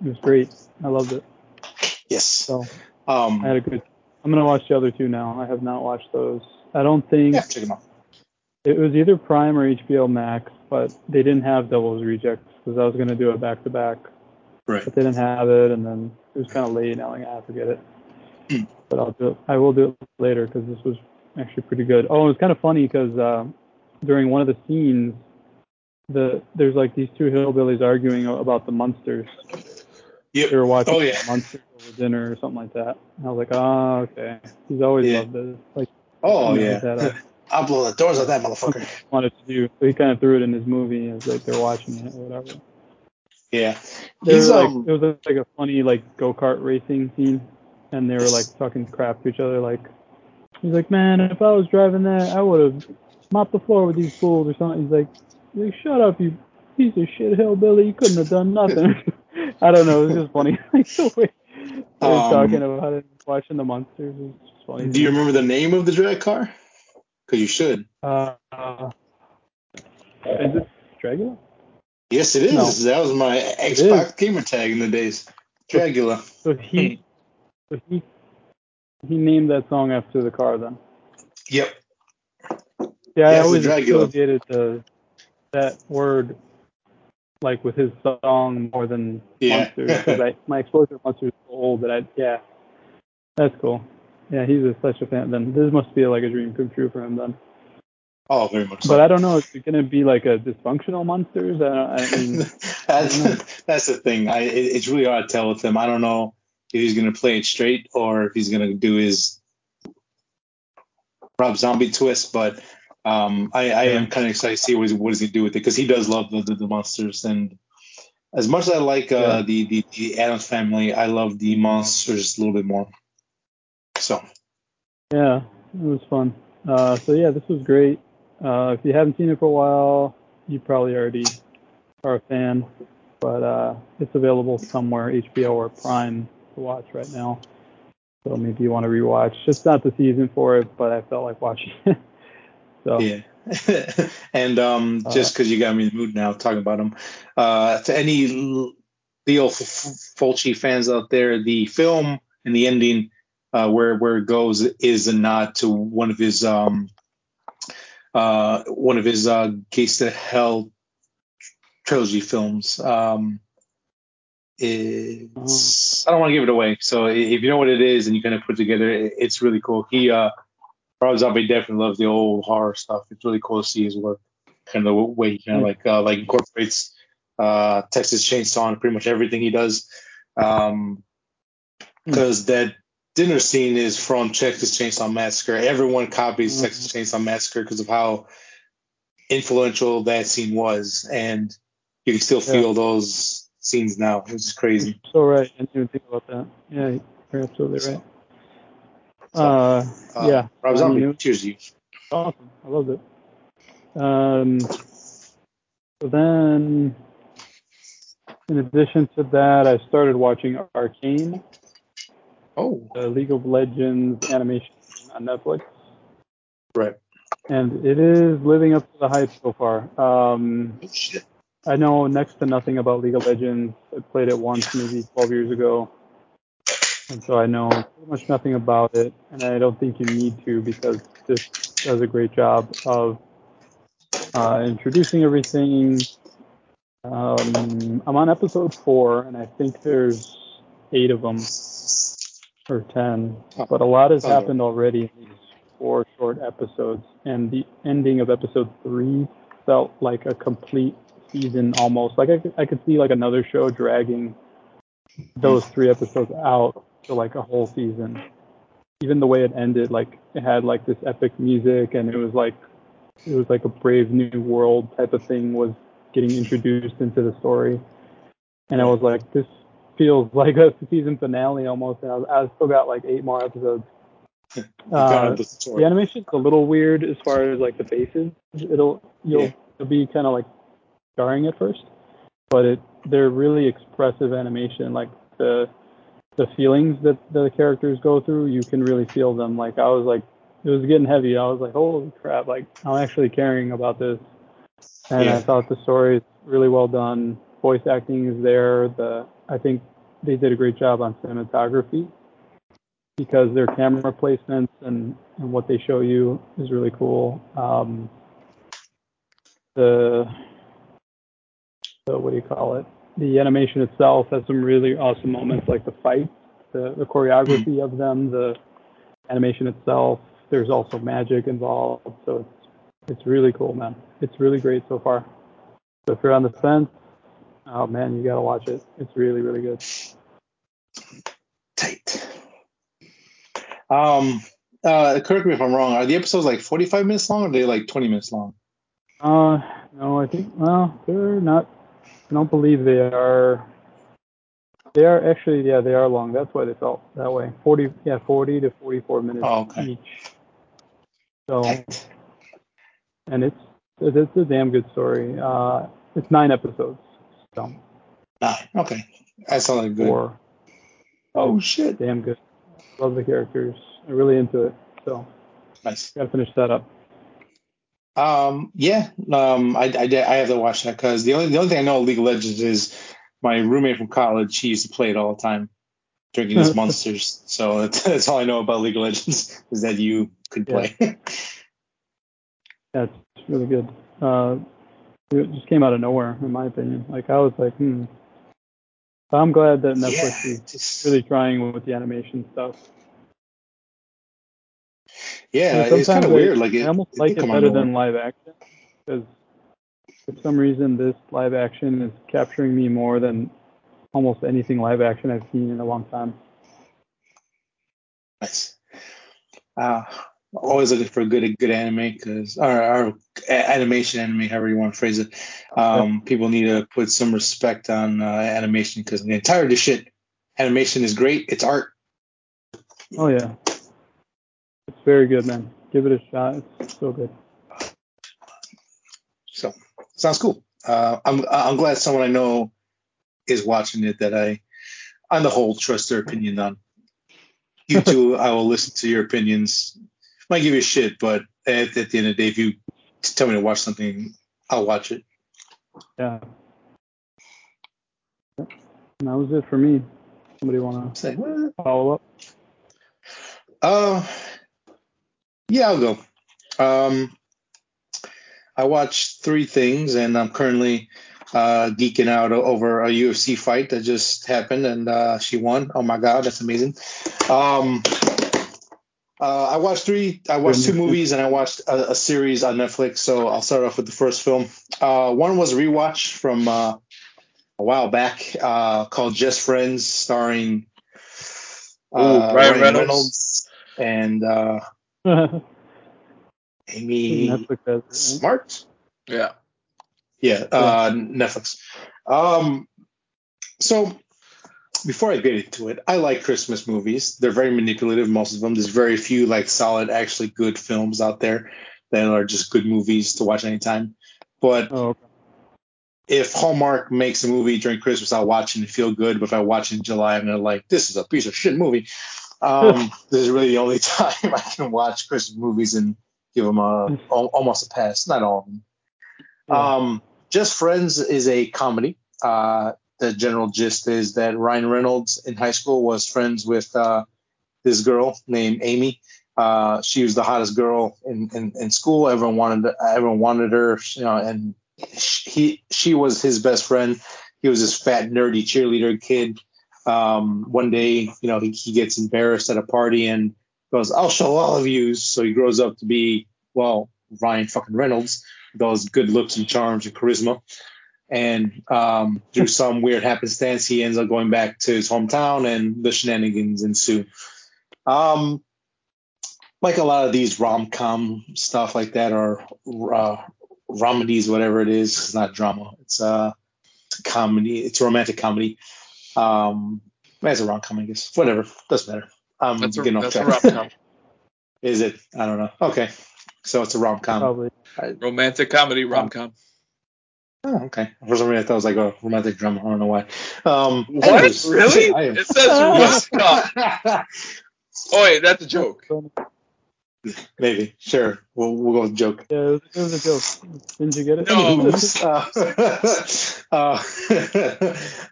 it was great. I loved it. Yes. So Um, I had a good. I'm gonna watch the other two now. I have not watched those. I don't think yeah, check them out. it was either Prime or HBO Max, but they didn't have Devil's Rejects because I was gonna do it back to back, Right. but they didn't have it, and then it was kind of late. Now I'm like, ah, forget it. Hmm. But I'll do it. I will do it later because this was actually pretty good. Oh, it was kind of funny because uh, during one of the scenes, the there's like these two hillbillies arguing about the monsters. Yep. They were watching Oh, yeah. monsters over dinner or something like that. And I was like, oh, okay. He's always Yeah. loved this. Like, Oh yeah. like I'll blow the doors out that motherfucker. wanted to do. So he kind of threw it in his movie as like they're watching it or whatever. Yeah. He's were like, um. it was like a funny like go kart racing scene, and they were like talking crap to each other. Like he's like, man, if I was driving that, I would have mopped the floor with these fools or something. He's like, like shut up, you piece of shit hillbilly. You couldn't have done nothing. I don't know. It was just funny. like the way they were Um, talking about it, watching the monsters. It was just funny. Do you remember the name of the drag car? Because you should. Uh, uh, is it Dragula? Yes, it is. No. That was my. Xbox gamer tag in the days. Dragula. So he, so he, he named that song after the car then. Yep. Yeah, I Yes, always associated the, that word like with his song more than Yeah. monsters because I my exposure to monsters is so old that I yeah, that's cool. Yeah, he's a, such a fan. Then this must be like a dream come true for him then. Oh, very much so. But I don't know. Is it gonna be like a dysfunctional monsters? I, I mean, that's that's the thing. I it, it's really hard to tell with him. I don't know if he's gonna play it straight or if he's gonna do his Rob Zombie twist. But um, I, I am kind of excited to see what, what does he do with it because he does love the, the, the monsters and as much as I like uh, Yeah. the, the the Addams family, I love the monsters a little bit more. So yeah, it was fun. Uh, so yeah, this was great. Uh, if you haven't seen it for a while, you probably already are a fan. But uh, it's available somewhere, HBO or Prime. to watch right now. So maybe you want to rewatch. Just not the season for it, but I felt like watching it. so Yeah. and um, Uh, just because you got me in the mood now talking about him, uh, to any Lucio Fulci fans out there, the film and the ending, uh, where where it goes, is a nod to one of his um, uh, one of his uh, Gates to Hell trilogy films. Um, it's I don't want to give it away, so if you know what it is and you kind of put it together, it- it's really cool. He uh, Rob Zombie definitely loves the old horror stuff. It's really cool to see his work, kind of the way he kind of like uh, like incorporates uh, Texas Chainsaw and pretty much everything he does. Um, because that dinner scene is from Texas Chainsaw Massacre. Everyone copies Mhm. Texas Chainsaw Massacre because of how influential that scene was, and you can still feel those scenes now, which is crazy. so right. I didn't even think about that. Yeah, you're absolutely right. So, Uh, Uh, yeah. Rob Zombie, cheers to you. Awesome. I loved it. Um, so then, in addition to that, I started watching Arcane, Oh, the League of Legends animation on Netflix, right. and it is living up to the hype so far. Um, Oh shit. I know next to nothing about League of Legends. I played it once, maybe 12 years ago, and so I know pretty much nothing about it. And I don't think you need to because this does a great job of uh, introducing everything. Um, I'm on episode four, and I think there's eight of them or ten, oh, but a lot has oh, happened already in these four short episodes. And the ending of episode three felt like a complete season almost. Like I could, I could see like another show dragging those three episodes out to like a whole season. Even the way it ended, like it had like this epic music, and it was like it was like a brave new world type of thing was getting introduced into the story, and I was like, this feels like a season finale almost. And I, I still got like eight more episodes. Uh, the animation's a little weird as far as like the faces. It'll you'll Yeah. it'll be kind of like jarring at first, but it they're really expressive animation. Like the the feelings that the characters go through, you can really feel them. Like I was like, it was getting heavy. I was like, holy crap! Like I'm actually caring about this. And Yeah. I thought the story is really well done. Voice acting is there. The I think they did a great job on cinematography because their camera placements and, and what they show you is really cool. Um, the the what do you call it? The animation itself has some really awesome moments, like the fights, the, the choreography of them, the animation itself. There's also magic involved, so it's it's really cool, man. It's really great so far. So if you're on the fence, oh man, you gotta watch it. It's really really good. Tight. Um, uh, correct me if I'm wrong. Are the episodes like 45 minutes long, or are they like 20 minutes long? Uh, no, I think well, they're not. I don't believe they are. They are actually, yeah, they are long. That's why they felt that way. Forty, yeah, forty to forty-four minutes Oh, okay. each. So, Tight. and it's it's a damn good story. Uh, it's nine episodes. So Nine. Okay. That sounds like good. four, Oh shit. damn good. Love the characters. I'm really into it. So Nice. gotta finish that up. Um, yeah. Um, I, I, I have to watch that because the only the only thing I know of League of Legends is my roommate from college. He used to play it all the time, drinking his monsters. So that's, that's all I know about League of Legends is that you could play. Yeah, it's really good. Uh, it just came out of nowhere, in my opinion. Like I was like, hmm. So I'm glad that Netflix yeah. is really trying with the animation stuff. yeah. It's kind of weird. Like it, I almost it like it better than live action because for some reason this live action is capturing me more than almost anything live action I've seen in a long time. Nice. Uh, always looking for a good good anime because our, a- animation anime, however you want to phrase it. Um, people need to put some respect on uh, animation because the entire this shit, animation is great. It's art. Oh yeah, it's very good, man. Give it a shot. It's so good. So sounds cool. Uh, I'm I'm glad someone I know is watching it that I on the whole, trust their opinion on. You two, I will listen to your opinions. Might give you a shit, but at, at the end of the day, if you tell me to watch something, I'll watch it. Yeah. And that was it for me. Somebody want to Say, what? follow up? Uh, yeah, I'll go. Um, I watched three things, and I'm currently uh, geeking out over a UFC fight that just happened, and uh, she won. Oh my god, that's amazing. Um, uh, I watched three. I watched two movies, and I watched a, a series on Netflix. So I'll start off with the first film. Uh, one was a rewatch from uh, a while back uh, called Just Friends, starring Ooh, uh, Ryan Reynolds. and uh, Amy Netflix has it, right? Smart. Yeah. Yeah, uh, Netflix. Um, so before I get into it, I like Christmas movies. They're very manipulative, most of them. There's very few like solid, actually good films out there that are just good movies to watch anytime. But Oh, okay. if Hallmark makes a movie during Christmas, I'll watch it and feel good. But if I watch it in July, I'm gonna like this is a piece of shit movie. Um, this is really the only time I can watch Christmas movies and give them a al- almost a pass. Not all of them. Yeah. Um, Just Friends is a comedy. Uh, the general gist is that Ryan Reynolds in high school was friends with uh, this girl named Amy. Uh, she was the hottest girl in, in, in school. Everyone wanted everyone wanted her, you know, and he she was his best friend. He was this fat nerdy cheerleader kid. Um, one day, you know, he, he gets embarrassed at a party and goes, "I'll show all of you." So he grows up to be well Ryan fucking Reynolds, with those good looks and charms and charisma. And um, through some weird happenstance, he ends up going back to his hometown, and the shenanigans ensue. Um, like a lot of these rom com stuff like that, or uh, romedies, whatever it is. It's not drama. It's uh, it's a comedy. It's a romantic comedy. Um, it's a rom com, I guess. Whatever, doesn't matter. I'm That's a, getting off that's track. rom-com. Is it? I don't know. Okay, so it's a rom com. Probably. Romantic comedy rom-com. Oh, okay. For some reason, I thought it was like a romantic drama. I don't know why. Um, What? anyways, Really? Am- It says rom-com. Oh, wait, that's a joke. Maybe. Sure. We'll, we'll go with joke. Yeah, it was, a joke. Didn't you get it? No. Uh, uh,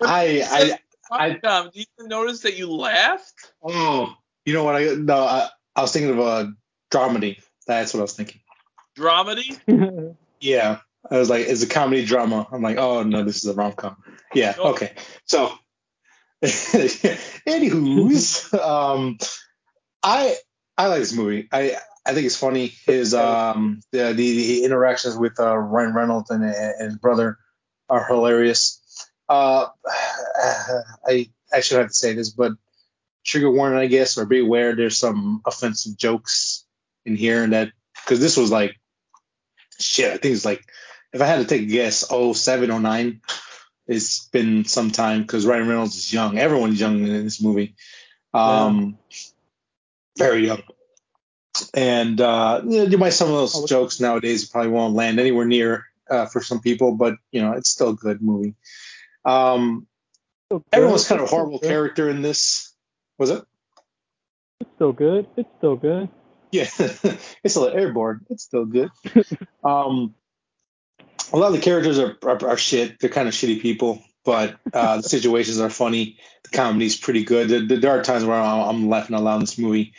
I, I, I- Rom-com. Do you notice that you laughed? oh, you know what? I no, I, I was thinking of a dramedy. That's what I was thinking. Dramedy? Yeah, I was like, it's a comedy drama. I'm like, oh no, this is a rom com. Yeah, okay. So, anywho's, um, I I like this movie. I I think it's funny. His um the the, the interactions with uh, Ryan Reynolds and, and his brother are hilarious. Uh, I I should have to say this, but trigger warning, I guess, or be aware. There's some offensive jokes in here, and that because this was like shit. I think it's like if I had to take a guess, 07, 09. It's been some time because Ryan Reynolds is young. Everyone's young in this movie. Um, very young. And uh, you, know, you might some of those Oh, jokes nowadays probably won't land anywhere near uh, for some people, but you know it's still a good movie. Um, everyone's kind of a horrible character in this. Was it? It's still good. It's still good. Yeah, it's a little airborne. It's still good. um, a lot of the characters are, are, are shit. They're kind of shitty people, but uh, the situations are funny. The comedy's pretty good. There, there are times where I'm, I'm laughing out loud in this movie.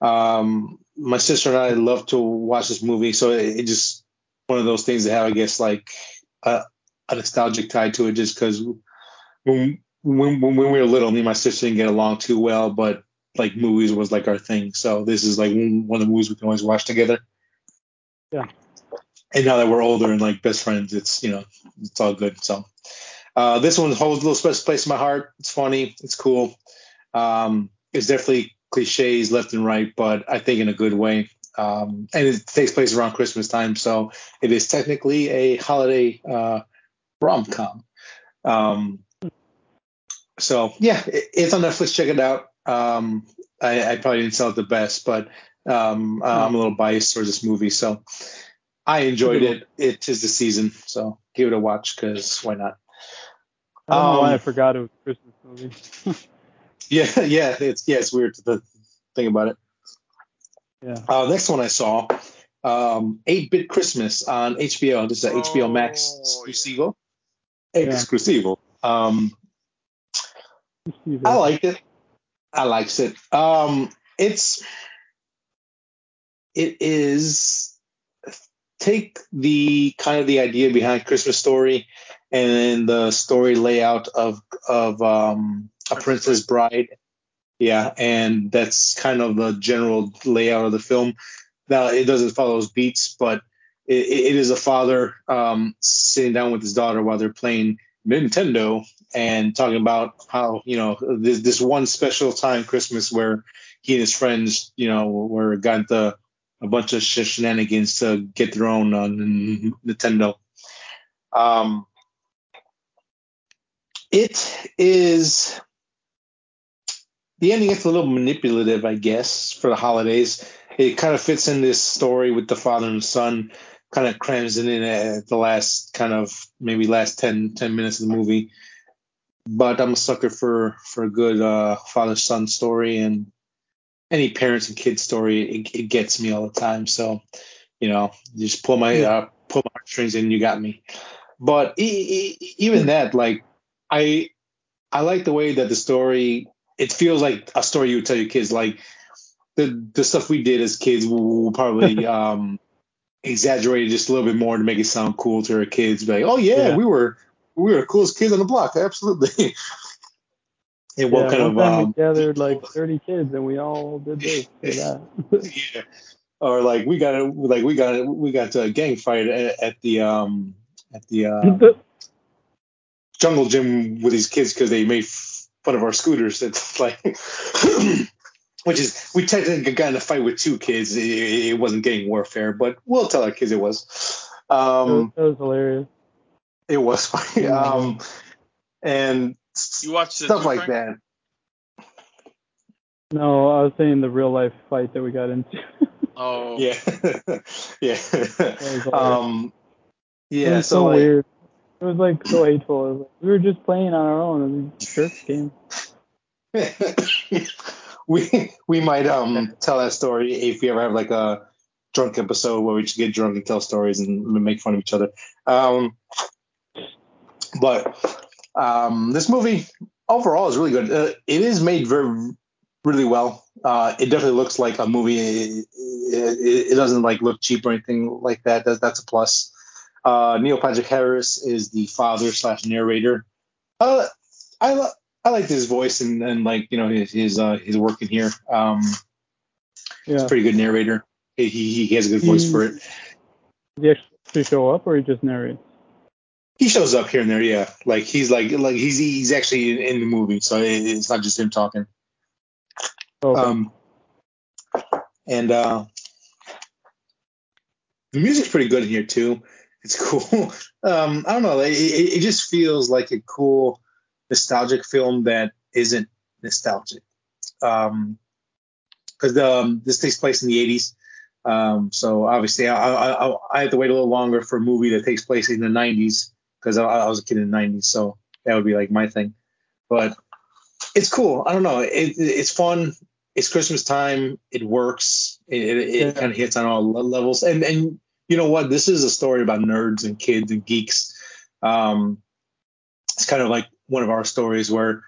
Um, my sister and I love to watch this movie, so it, it just one of those things that have, I guess, like a, a nostalgic tie to it, just because when, when when we were little, me and my sister didn't get along too well, but like movies was like our thing. So this is like one one of the movies we can always watch together. Yeah. And now that we're older and like best friends, it's you know it's all good. So uh, this one holds a little special place in my heart. It's funny. It's cool. Um, it's definitely cliches left and right, but I think in a good way. Um, and it takes place around Christmas time, so it is technically a holiday uh, rom com. Um, so yeah, it, it's on Netflix. Check it out. Um, I, I probably didn't sell it the best, but um, I'm a little biased towards this movie, so I enjoyed it. It is the season, so give it a watch because why not? I don't know why I Um, forgot it was Christmas movie. Yeah, yeah, it's yeah, it's weird to think about it. Yeah. Uh, next one I saw, um, 8-Bit Christmas on HBO. This is a HBO Max Oh, exclusivo. Yeah. Exclusivo. Um, I liked it. I likes it. Um, it's it is take the kind of the idea behind Christmas Story and the story layout of of um, a Princess Bride. Yeah, and that's kind of the general layout of the film. Now it doesn't follow those beats, but it, it is a father um, sitting down with his daughter while they're playing Nintendo and talking about how you know this this one special time Christmas where he and his friends you know were got the a bunch of sh- shenanigans to get their own uh, N- Nintendo. Um, it is the ending gets a little manipulative, I guess, for the holidays. It kind of fits in this story with the father and son, kind of crams it in at the last kind of maybe last 10, 10 minutes of the movie. But I'm a sucker for for a good uh, father son story and any parents and kids story. It, it gets me all the time. So you know, you just pull my uh, pull my strings in, you got me. But e- e- even that, like I I like the way that the story. It feels like a story you would tell your kids. Like the the stuff we did as kids, will will probably um, exaggerate just a little bit more to make it sound cool to our kids. Be like, oh yeah, Yeah. we were we were the coolest kids on the block, absolutely. What yeah, kind of um, we gathered like 30 kids and we all did this or that. yeah. Or like we got a, like we got a, we got a gang fight at, at the um at the uh, jungle gym with these kids because they made fun of our scooters. It's like, which is we technically got in a fight with two kids. It, it wasn't gang warfare, but we'll tell our kids it was. that, was, Um, that was hilarious. it was funny. Um, and You watched stuff too, like Frank? that. No, I was saying the real life fight that we got into. Oh, Yeah, yeah. was hilarious. um, it yeah. was So, so like, weird. It was like so hateful. It was like, we were just playing on our own and the jerk game. we we might um tell that story if we ever have like a drunk episode where we just get drunk and tell stories and make fun of each other. Um, but um, this movie overall is really good. Uh, it is made very really well. Uh, it definitely looks like a movie. It, it, it doesn't like look cheap or anything like that. That's, that's a plus. Uh, Neil Patrick Harris is the father slash narrator. Uh, I I liked his voice and, and like you know his his uh, his work in here. Um, Yeah. pretty good narrator. He, he he has a good voice for it. Did he actually show up or he just narrates? He shows up here and there, yeah. Like he's like like he's he's actually in, in the movie, so it, it's not just him talking. Okay. Um, and uh, the music's pretty good in here too. It's cool. Um, I don't know. It, it, it just feels like a cool nostalgic film that isn't nostalgic. Um, because um, this takes place in the 80s. Um, so obviously, I, I, I, I have to wait a little longer for a movie that takes place in the 90s because I, I was a kid in the 90s. So that would be like my thing. But it's cool. I don't know. It, it, it's fun. It's Christmas time. It works. It, it, it Yeah. kind of hits on all levels. And and you know what? This is a story about nerds and kids and geeks. Um, it's kind of like one of our stories where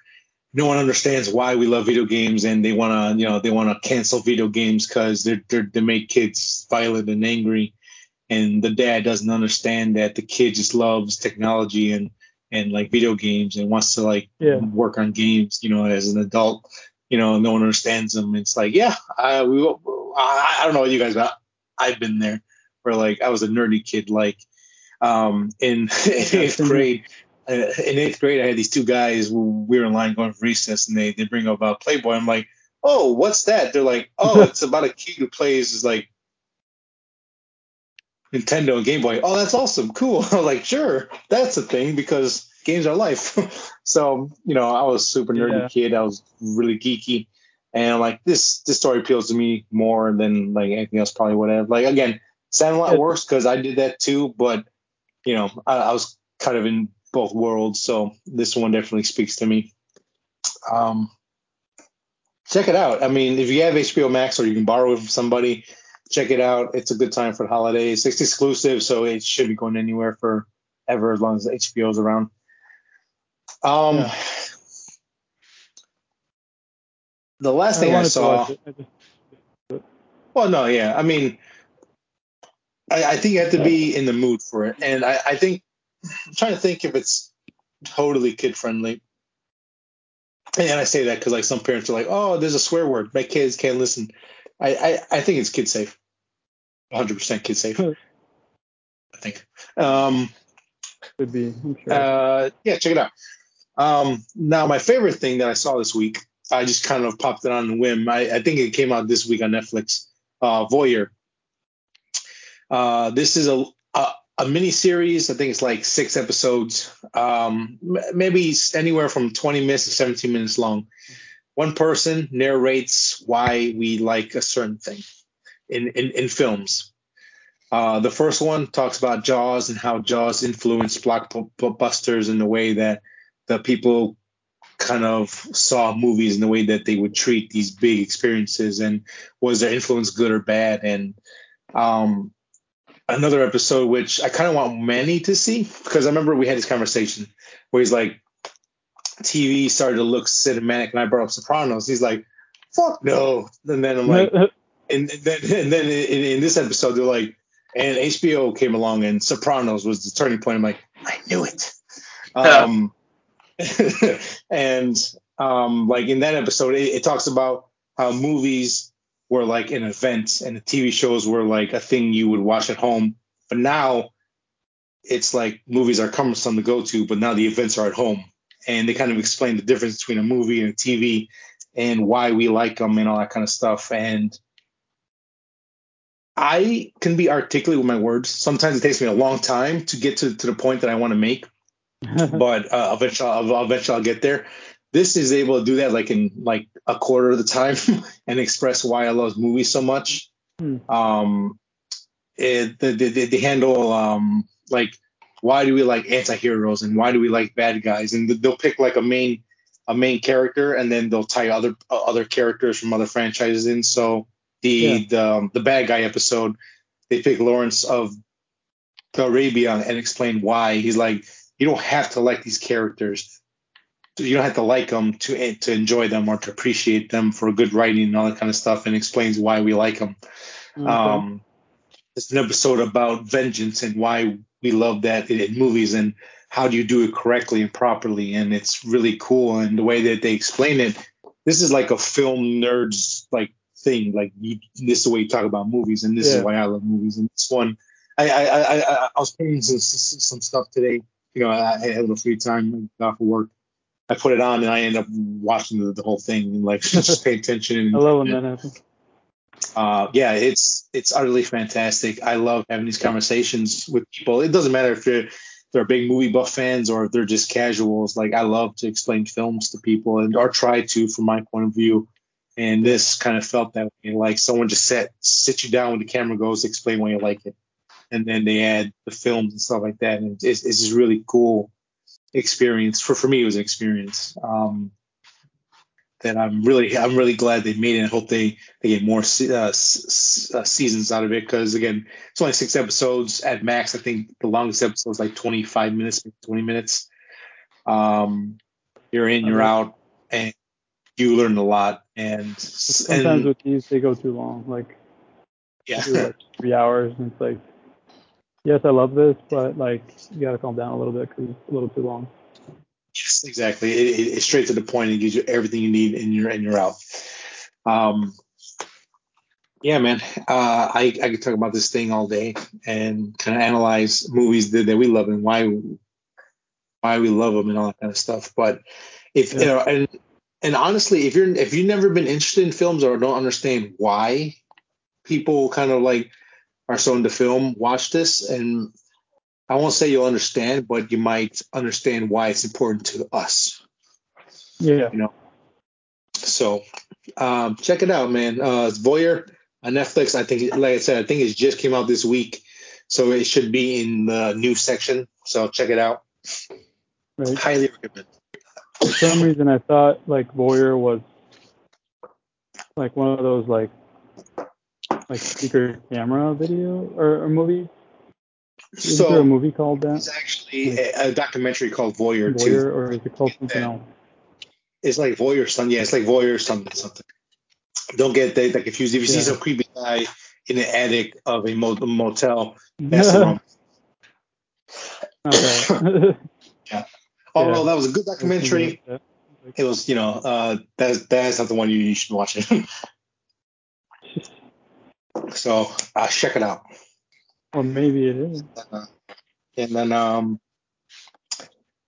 no one understands why we love video games and they want to you know they want to cancel video games because they're, they're they make kids violent and angry and the dad doesn't understand that the kid just loves technology and and like video games and wants to like Yeah. work on games you know as an adult you know no one understands them it's like yeah i we i, I don't know what you guys but i've been there where like i was a nerdy kid like um in, eighth grade uh, in eighth grade, I had these two guys. We were in line going for recess, and they they bring up uh, Playboy. I'm like, oh, what's that? They're like, oh, it's about a kid who plays is like Nintendo and Game Boy. Oh, that's awesome, cool. Like, sure, that's a thing because games are life. so you know, I was a super nerdy Yeah. kid. I was really geeky, and like this this story appeals to me more than like anything else probably would have. Like again, Sandlot Yeah. works because I did that too, but you know, I, I was kind of in both worlds, so this one definitely speaks to me. Um, check it out. I mean, if you have HBO Max or you can borrow it from somebody, check it out. It's a good time for the holidays. It's exclusive, so it should be going anywhere for ever as long as HBO's around. Um, Yeah. the last thing I, wanted to saw. watch it. I just- Well, no, yeah. I mean, I, I think you have to be in the mood for it, and I, I think I'm trying to think if it's totally kid friendly. And I say that because like some parents are like, "Oh, there's a swear word. My kids can't listen." I I, I think it's kid safe, 100 percent kid safe. I think. Um, Could be. Sure. uh, yeah, check it out. Um, now, my favorite thing that I saw this week, I just kind of popped it on a whim. I, I think it came out this week on Netflix. Uh, Voyeur. Uh, this is a, a a mini series. I think it's like six episodes, um, maybe anywhere from 20 minutes to 17 minutes long. One person narrates why we like a certain thing in in, in films. Uh, the first one talks about Jaws and how Jaws influenced blockbusters in the way that the people kind of saw movies in the way that they would treat these big experiences and was their influence good or bad. And um, another episode which I kind of want Manny to see because I remember we had this conversation where he's like TV started to look cinematic and I brought up Sopranos. He's like fuck no. And then I'm like and, then and then in, in this episode they're like and HBO came along and Sopranos was the turning point. I'm like I knew it. Um and um like in that episode it, it talks about how movies were like an event and the TV shows were like a thing you would watch at home. But now it's like movies are cumbersome to go to but now the events are at home. And they kind of explain the difference between a movie and a TV and why we like them and all that kind of stuff. And I can be articulate with my words. Sometimes it takes me a long time to get to, to the point that I want to make, but uh, eventually, I'll, eventually I'll get there. This is able to do that like in like a quarter of the time and express why I love movies so much. Hmm. Um, it, they, they, they handle um like why do we like anti-heroes and why do we like bad guys and they'll pick like a main a main character and then they'll tie other uh, other characters from other franchises in. So the Yeah. the um, the bad guy episode, they pick Lawrence of Arabia and explain why. He's like, you don't have to like these characters. You don't have to like them to to enjoy them or to appreciate them for good writing and all that kind of stuff, and explains why we like them. Okay. Um, it's an episode about vengeance and why we love that in, in movies and how do you do it correctly and properly. And it's really cool. And the way that they explain it, this is like a film nerds like thing. Like you, this is the way you talk about movies, and this Yeah. is why I love movies. And this one, I I I, I, I was playing some, some stuff today. You know, I had a little free time off of work. I put it on and I ended up watching the, the whole thing and like just pay attention. And, I love when that happens. uh, yeah, it's it's utterly fantastic. I love having these conversations with people. It doesn't matter if they're they're big movie buff fans or if they're just casuals. Like I love to explain films to people and or try to from my point of view. And this kind of felt that way. Like someone just sat sit you down when the camera goes, explain why you like it, and then they add the films and stuff like that. And it's it's just really cool experience. For for me, it was an experience. Um, that I'm really I'm really glad they made it. I hope they they get more se- uh, s- uh, seasons out of it because again, it's only six episodes at max. I think the longest episode is like 25 minutes, 20 minutes. Um, you're in, you're out, and you learn a lot. And Sometimes and with these they go too long, like yeah, like three hours, and it's like, yes, I love this, but like you gotta calm down a little bit because it's a little too long. Yes, exactly. It, it, it's straight to the point. It gives you everything you need, and you're and you're out. Um, yeah, man. Uh, I I could talk about this thing all day and kind of analyze movies that, that we love and why why we love them and all that kind of stuff. But if you know, and and honestly, if you're if you've never been interested in films or don't understand why people kind of like are so into film, watch this and I won't say you'll understand, but you might understand why it's important to us. Yeah. You know. So um, check it out, man. Uh, it's Voyeur on Netflix. I think, like I said, I think it just came out this week, so it should be in the new section. So check it out. Right. Highly recommend. For some reason, I thought like Voyeur was like one of those like like secret camera video or, or movie? Is there a movie called that? it's actually a, a documentary called Voyeur, Voyeur, too. or is it called something Yeah. else? It's like Voyeur something. Yeah, it's like Voyeur something something. Don't get that, that confused. If you see some creepy guy in the attic of a motel, that's the wrong. okay. Although Yeah. that was a good documentary, it was you know uh, that's that's not the one you, you should watch it. so uh, check it out. or maybe it is. Uh, and then um,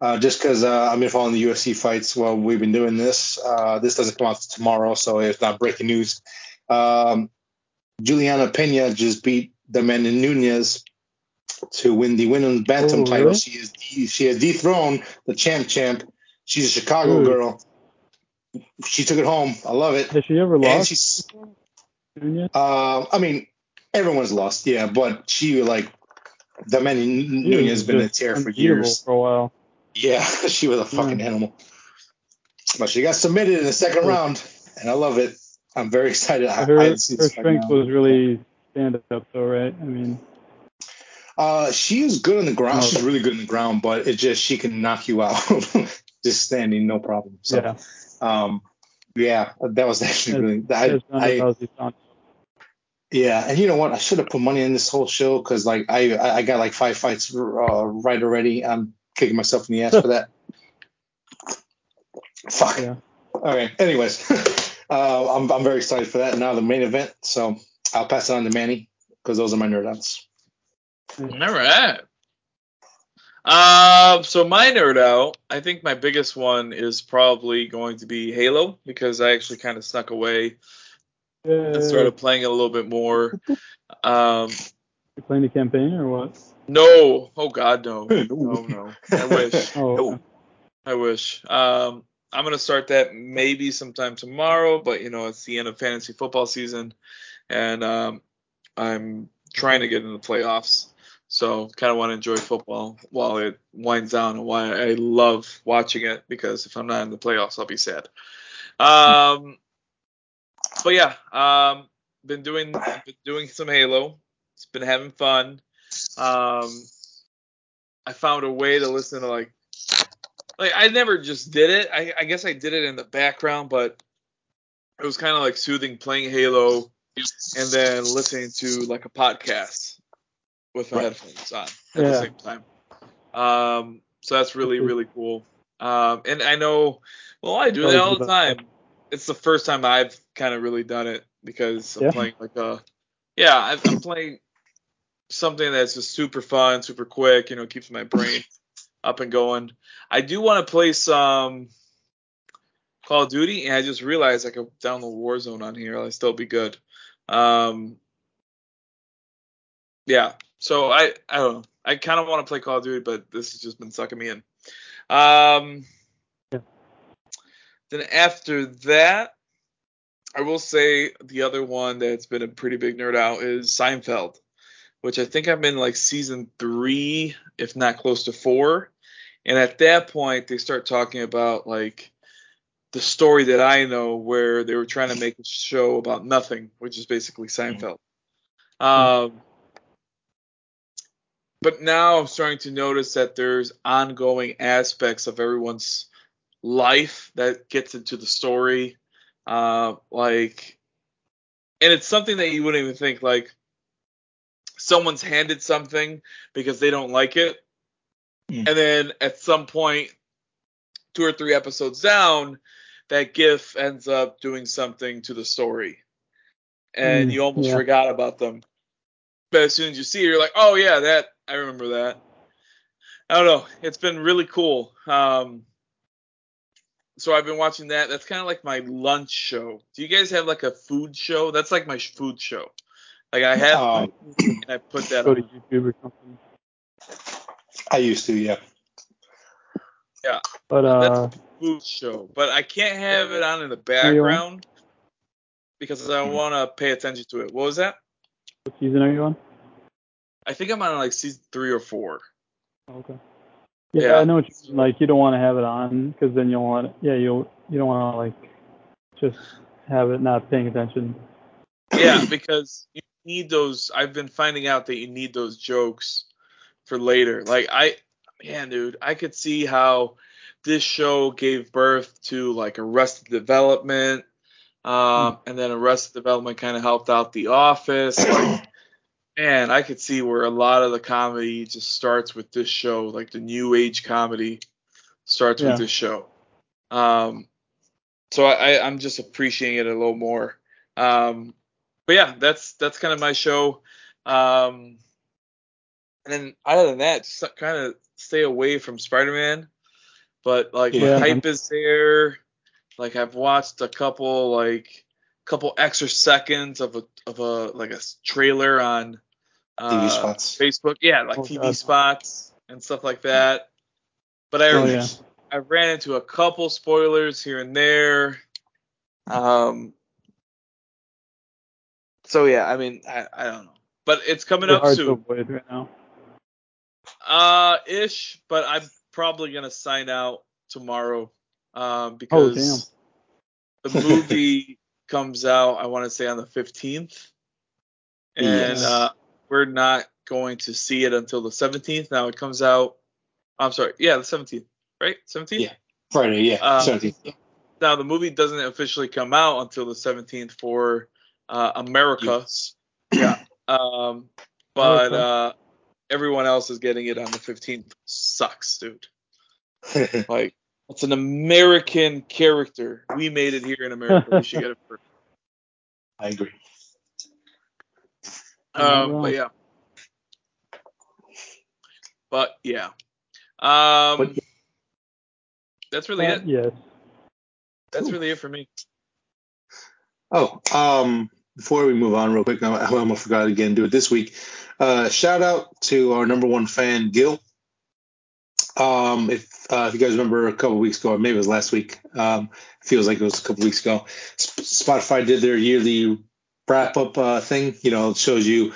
uh, just because uh, I've been following the UFC fights while we've been doing this, uh, this doesn't come out tomorrow, so it's not breaking news. Um, Juliana Pena just beat Amanda Nunes to win the women's bantam Oh, title. really? She is she has dethroned the champ champ. She's a Chicago Ooh. girl. She took it home. I love it. Has she ever lost? uh, I mean, everyone's lost, yeah, but she like Demanda She Nunes has been a tear for years. For a while. Yeah, she was a fucking Yeah. animal. But she got submitted in the second round, and I love it. I'm very excited. Her, I her this fight strength was really stand up though, right? I mean, Uh, she is good on the ground. Oh. She's really good on the ground, but it just she can knock you out just standing, no problem. So, yeah. um, yeah, that was actually really. I, I, yeah, and you know what? I should have put money in this whole show because like I I I got like five fights uh, right already. I'm kicking myself in the ass for that. Fuck. Yeah. All right. Anyways, uh, I'm I'm very excited for that. Now the main event. So I'll pass it on to Manny because those are my nerd outs. All right. Um, so my nerd out, I think my biggest one is probably going to be Halo because I actually kind of snuck away and started playing it a little bit more. Um, You playing the campaign or what? no, oh God, no, no, no. I wish. Oh, I wish. Um, I'm gonna start that maybe sometime tomorrow, but you know it's the end of fantasy football season, and um, I'm trying to get in the playoffs. So kind of want to enjoy football while it winds down, and why I love watching it because if I'm not in the playoffs, I'll be sad. Um, but yeah, um, been doing been doing some Halo. It's been having fun. Um, I found a way to listen to like like I never just did it. I, I guess I did it in the background, but it was kind of like soothing playing Halo and then listening to like a podcast with my Right. headphones on at the same time. Um, so that's really really cool. Um, and I know, well, I do that all the time. It's the first time I've kind of really done it because I'm Yeah. playing like a, yeah, I'm, I'm playing something that's just super fun, super quick. You know, keeps my brain up and going. I do want to play some Call of Duty, and I just realized I could download Warzone on here. I'll still be good. Um, yeah. So I I don't know. I kind of want to play Call of Duty, but this has just been sucking me in. Um, Yeah. Then after that, I will say the other one that's been a pretty big nerd out is Seinfeld, which I think I'm in like season three, if not close to four. And at that point, they start talking about like the story that I know, where they were trying to make a show about nothing, which is basically Seinfeld. Um, but now I'm starting to notice that there's ongoing aspects of everyone's life that gets into the story. Uh, like, and it's something that you wouldn't even think like someone's handed something because they don't like it, Mm. and then at some point, two or three episodes down, that GIF ends up doing something to the story, and Mm, you almost yeah. forgot about them. But as soon as you see it, you're like, oh yeah, that I remember that. I don't know. It's been really cool. Um, so I've been watching that. That's kind of like my lunch show. Do you guys have like a food show? That's like my food show. Like I have, Um, and I put that Go to on. YouTube or something. I used to, yeah. Yeah, but uh, food show, but I can't have it on in the Are you on? background because I want to pay attention to it. What was that? what season are you on? I think I'm on like season three or four. Okay. Yeah, Yeah. I know what you mean. Like you don't want to have it on because then you'll want. Yeah, you'll you don't want to like just have it not paying attention. Yeah, because you need those. I've been finding out that you need those jokes for later. Like I, man, dude, I could see how this show gave birth to like Arrested Development, um, and then Arrested Development kind of helped out The Office. Like, man, I could see where a lot of the comedy just starts with this show, like the new age comedy starts Yeah. with this show. Um, so I, I'm just appreciating it a little more. Um, but yeah, that's that's kind of my show. Um, and then other than that, just kind of stay away from Spider-Man. But like Yeah. the hype is there. Like I've watched a couple like couple extra seconds of a of a like a trailer on TV spots. Facebook. Yeah, like Oh, TV God. spots and stuff like that. But I Oh, yeah. I ran into a couple spoilers here and there. Um. So yeah, I mean, I, I don't know, but it's coming up hard to soon, avoid right now. uh, ish. But I'm probably gonna sign out tomorrow, um, Oh, because the movie comes out. I want to say on the 15th, and Yes. uh, we're not going to see it until the 17th. Now it comes out. I'm sorry, yeah, the 17th, right? 17th. Yeah. Friday, yeah. Uh, 17th. Now the movie doesn't officially come out until the 17th for uh, America. Yeah. Um, but uh, everyone else is getting it on the 15th. Sucks, dude. Like it's an American character. We made it here in America. We should get it first. I agree. Um, but yeah. But yeah. Um, But- that's really Uh, it. yes. That's Cool. really it for me. Oh, um, before we move on, real quick, I I almost forgot again. to Do it this week. Uh, shout out to our number one fan, Gil. Um, if uh, if you guys remember a couple weeks ago, or maybe it was last week. Um, feels like it was a couple weeks ago. Sp- Spotify did their yearly wrap up uh, thing. You know, it shows you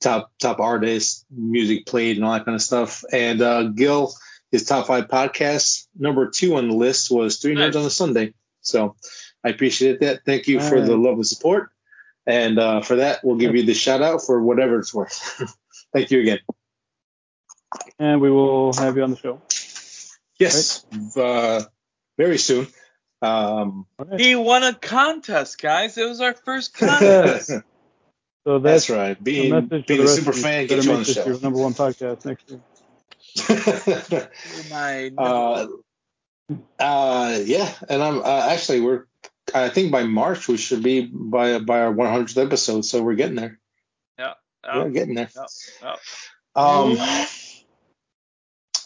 top top artists, music played, and all that kind of stuff. And uh, Gil, his top five podcasts, number two on the list was Three Nerds Nice. on a Sunday. So I appreciate that. Thank you for the love and support. And uh, for that, we'll give you the shout out for whatever it's worth. Thank you again. And we will have you on the show. Yes, uh, very soon. Um, All right. He won a contest, guys. It was our first contest. that's, So that's, right. Being, message being a super fan Better gets you on the show. your number one podcast next year. My uh, uh, yeah, and I'm uh, actually we're I think by March we should be by by our 100th episode, so we're getting there. yeah. We're getting there. yeah, yeah. Um,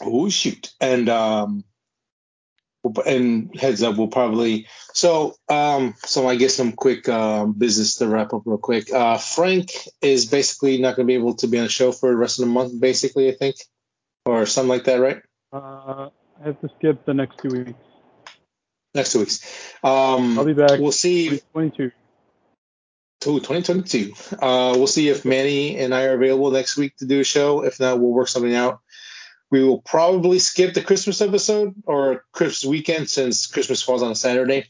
oh shoot, and um, and heads up, we'll probably so um, so I guess some quick um, business to wrap up real quick. Uh, Frank is basically not going to be able to be on the show for the rest of the month, basically, I think, or something like that, right? Uh, I have to skip the next two weeks. Next two weeks. Um, I'll be back. We'll see. 22. to 2022. Uh, we'll see if Manny and I are available next week to do a show. If not, we'll work something out. We will probably skip the Christmas episode or Christmas weekend since Christmas falls on a Saturday.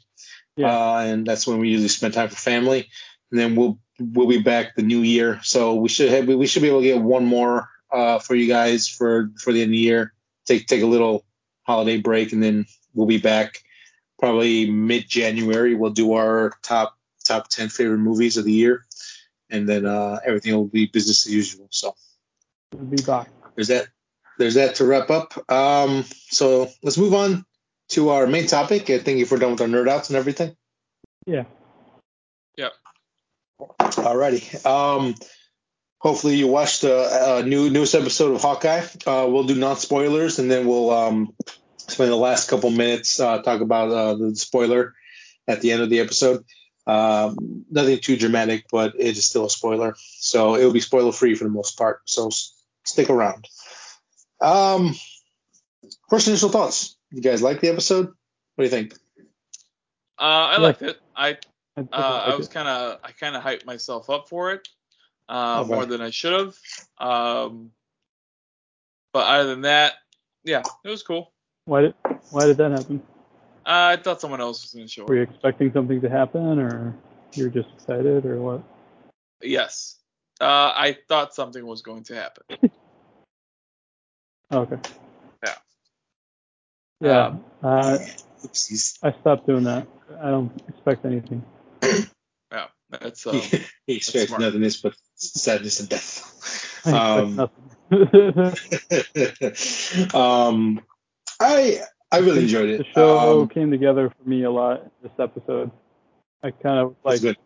Yeah. Uh, and that's when we usually spend time for family. And then we'll we'll be back the new year. So we should have we should be able to get one more uh, for you guys for for the end of the year. Take take a little holiday break and then we'll be back probably mid January. We'll do our top top 10 favorite movies of the year and then uh, everything will be business as usual so We'll be back. there's that there's that to wrap up um, so let's move on to our main topic i think if we're done with our nerd outs and everything Yeah. Yeah. Alrighty um, hopefully you watched the uh, new newest episode of hawkeye uh, we'll do non spoilers and then we'll um, spend the last couple minutes uh, talk about uh, the spoiler at the end of the episode Um, nothing too dramatic, but it is still a spoiler. So it will be spoiler free for the most part. So s- stick around. Um, first initial thoughts. You guys like the episode? What do you think? Uh, I Yeah. liked it. I I, uh, I was kind of I kind of hyped myself up for it uh, Okay. more than I should have. Um, but other than that, yeah, it was cool. Why did Why did that happen? Uh, I thought someone else was going to show Were you expecting something to happen, or you're just excited, or what? Yes. Uh, I thought something was going to happen. Okay. Yeah. Yeah. Um, uh, Oopsies. I stopped doing that. I don't expect anything. Yeah, that's um, he expects smart. nothing else but sadness and death. I Um, um, I I really enjoyed it. the show Um, came together for me a lot this episode. I kind of like good.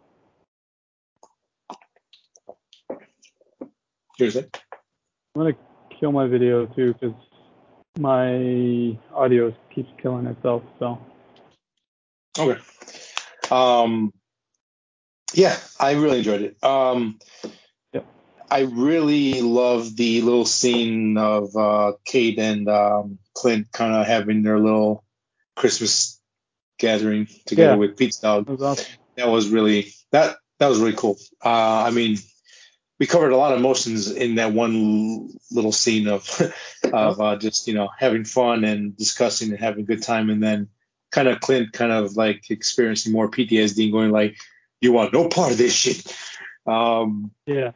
Here's it. I'm gonna kill my video too because my audio keeps killing itself. So Okay. Um, yeah, I really enjoyed it. Um, Yep. I really love the little scene of uh, Kate and um, Clint kind of having their little Christmas gathering together Yeah. with Pete's dog. it was awesome. That was really that that was really cool. Uh, I mean, we covered a lot of emotions in that one little scene of of uh, just you know having fun and discussing and having a good time, and then kind of Clint kind of like experiencing more PTSD and going like, "You want no part of this shit," um, Yeah.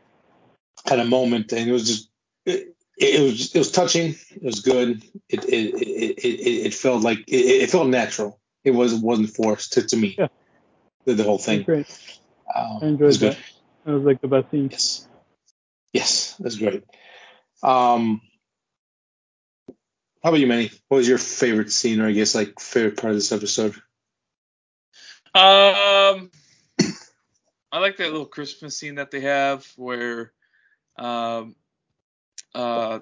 kind of moment, and it was just. It, it was it was touching. It was good. It it it, it, it felt like it, it felt natural. It was wasn't forced to, to me. Yeah. The, the whole thing. great. Um, I it enjoyed was good. That. It was like the best scene. Yes. Yes, that's great. Um, how about you, Manny? What was your favorite scene, or I guess like favorite part of this episode? Um, I like that little Christmas scene that they have where, um, uh,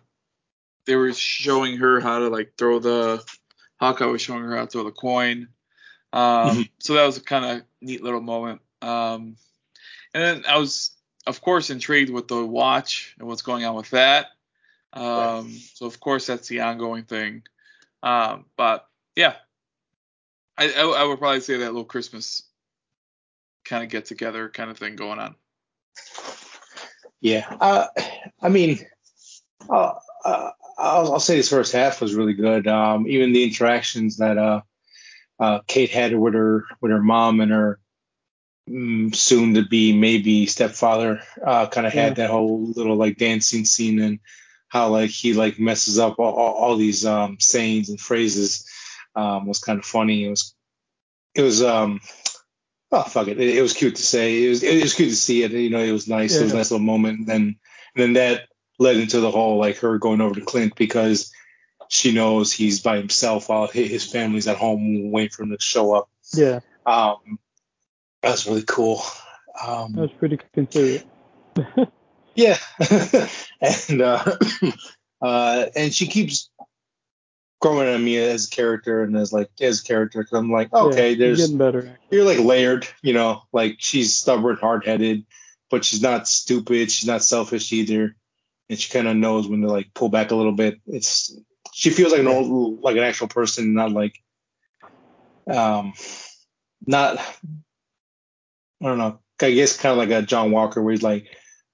they were showing her how to like throw the Hawkeye was showing her how to throw the coin. Um, Mhm. so that was a kind of neat little moment. Um, and then I was, of course, intrigued with the watch and what's going on with that. Um, so of course that's the ongoing thing. Um, but yeah, I, I, I would probably say that little Christmas kind of get together kind of thing going on. Yeah, uh, I mean, uh, uh, I'll, I'll say this first half was really good. Um, even the interactions that uh, uh, Kate had with her with her mom and her soon to be maybe stepfather uh, kind of Yeah. had that whole little like dancing scene and how like he like messes up all, all, all these um, sayings and phrases um, was kind of funny. It was it was um oh fuck it. it it was cute to say it was it was cute to see it you know it was nice it was a nice little moment and then and then that led into the whole like her going over to Clint because she knows he's by himself while his family's at home waiting for him to show up Yeah. um that was really cool um That was pretty considerate. yeah and uh uh and she keeps growing on me as a character and as like as a character 'cause i'm like okay yeah, there's getting better. you're like layered, you know, like she's stubborn, hard headed, but she's not stupid. She's not selfish either. And she kind of knows when to like pull back a little bit. It's she feels like an old, like an actual person, not like, um, not, I don't know. I guess kind of like a John Walker where he's like,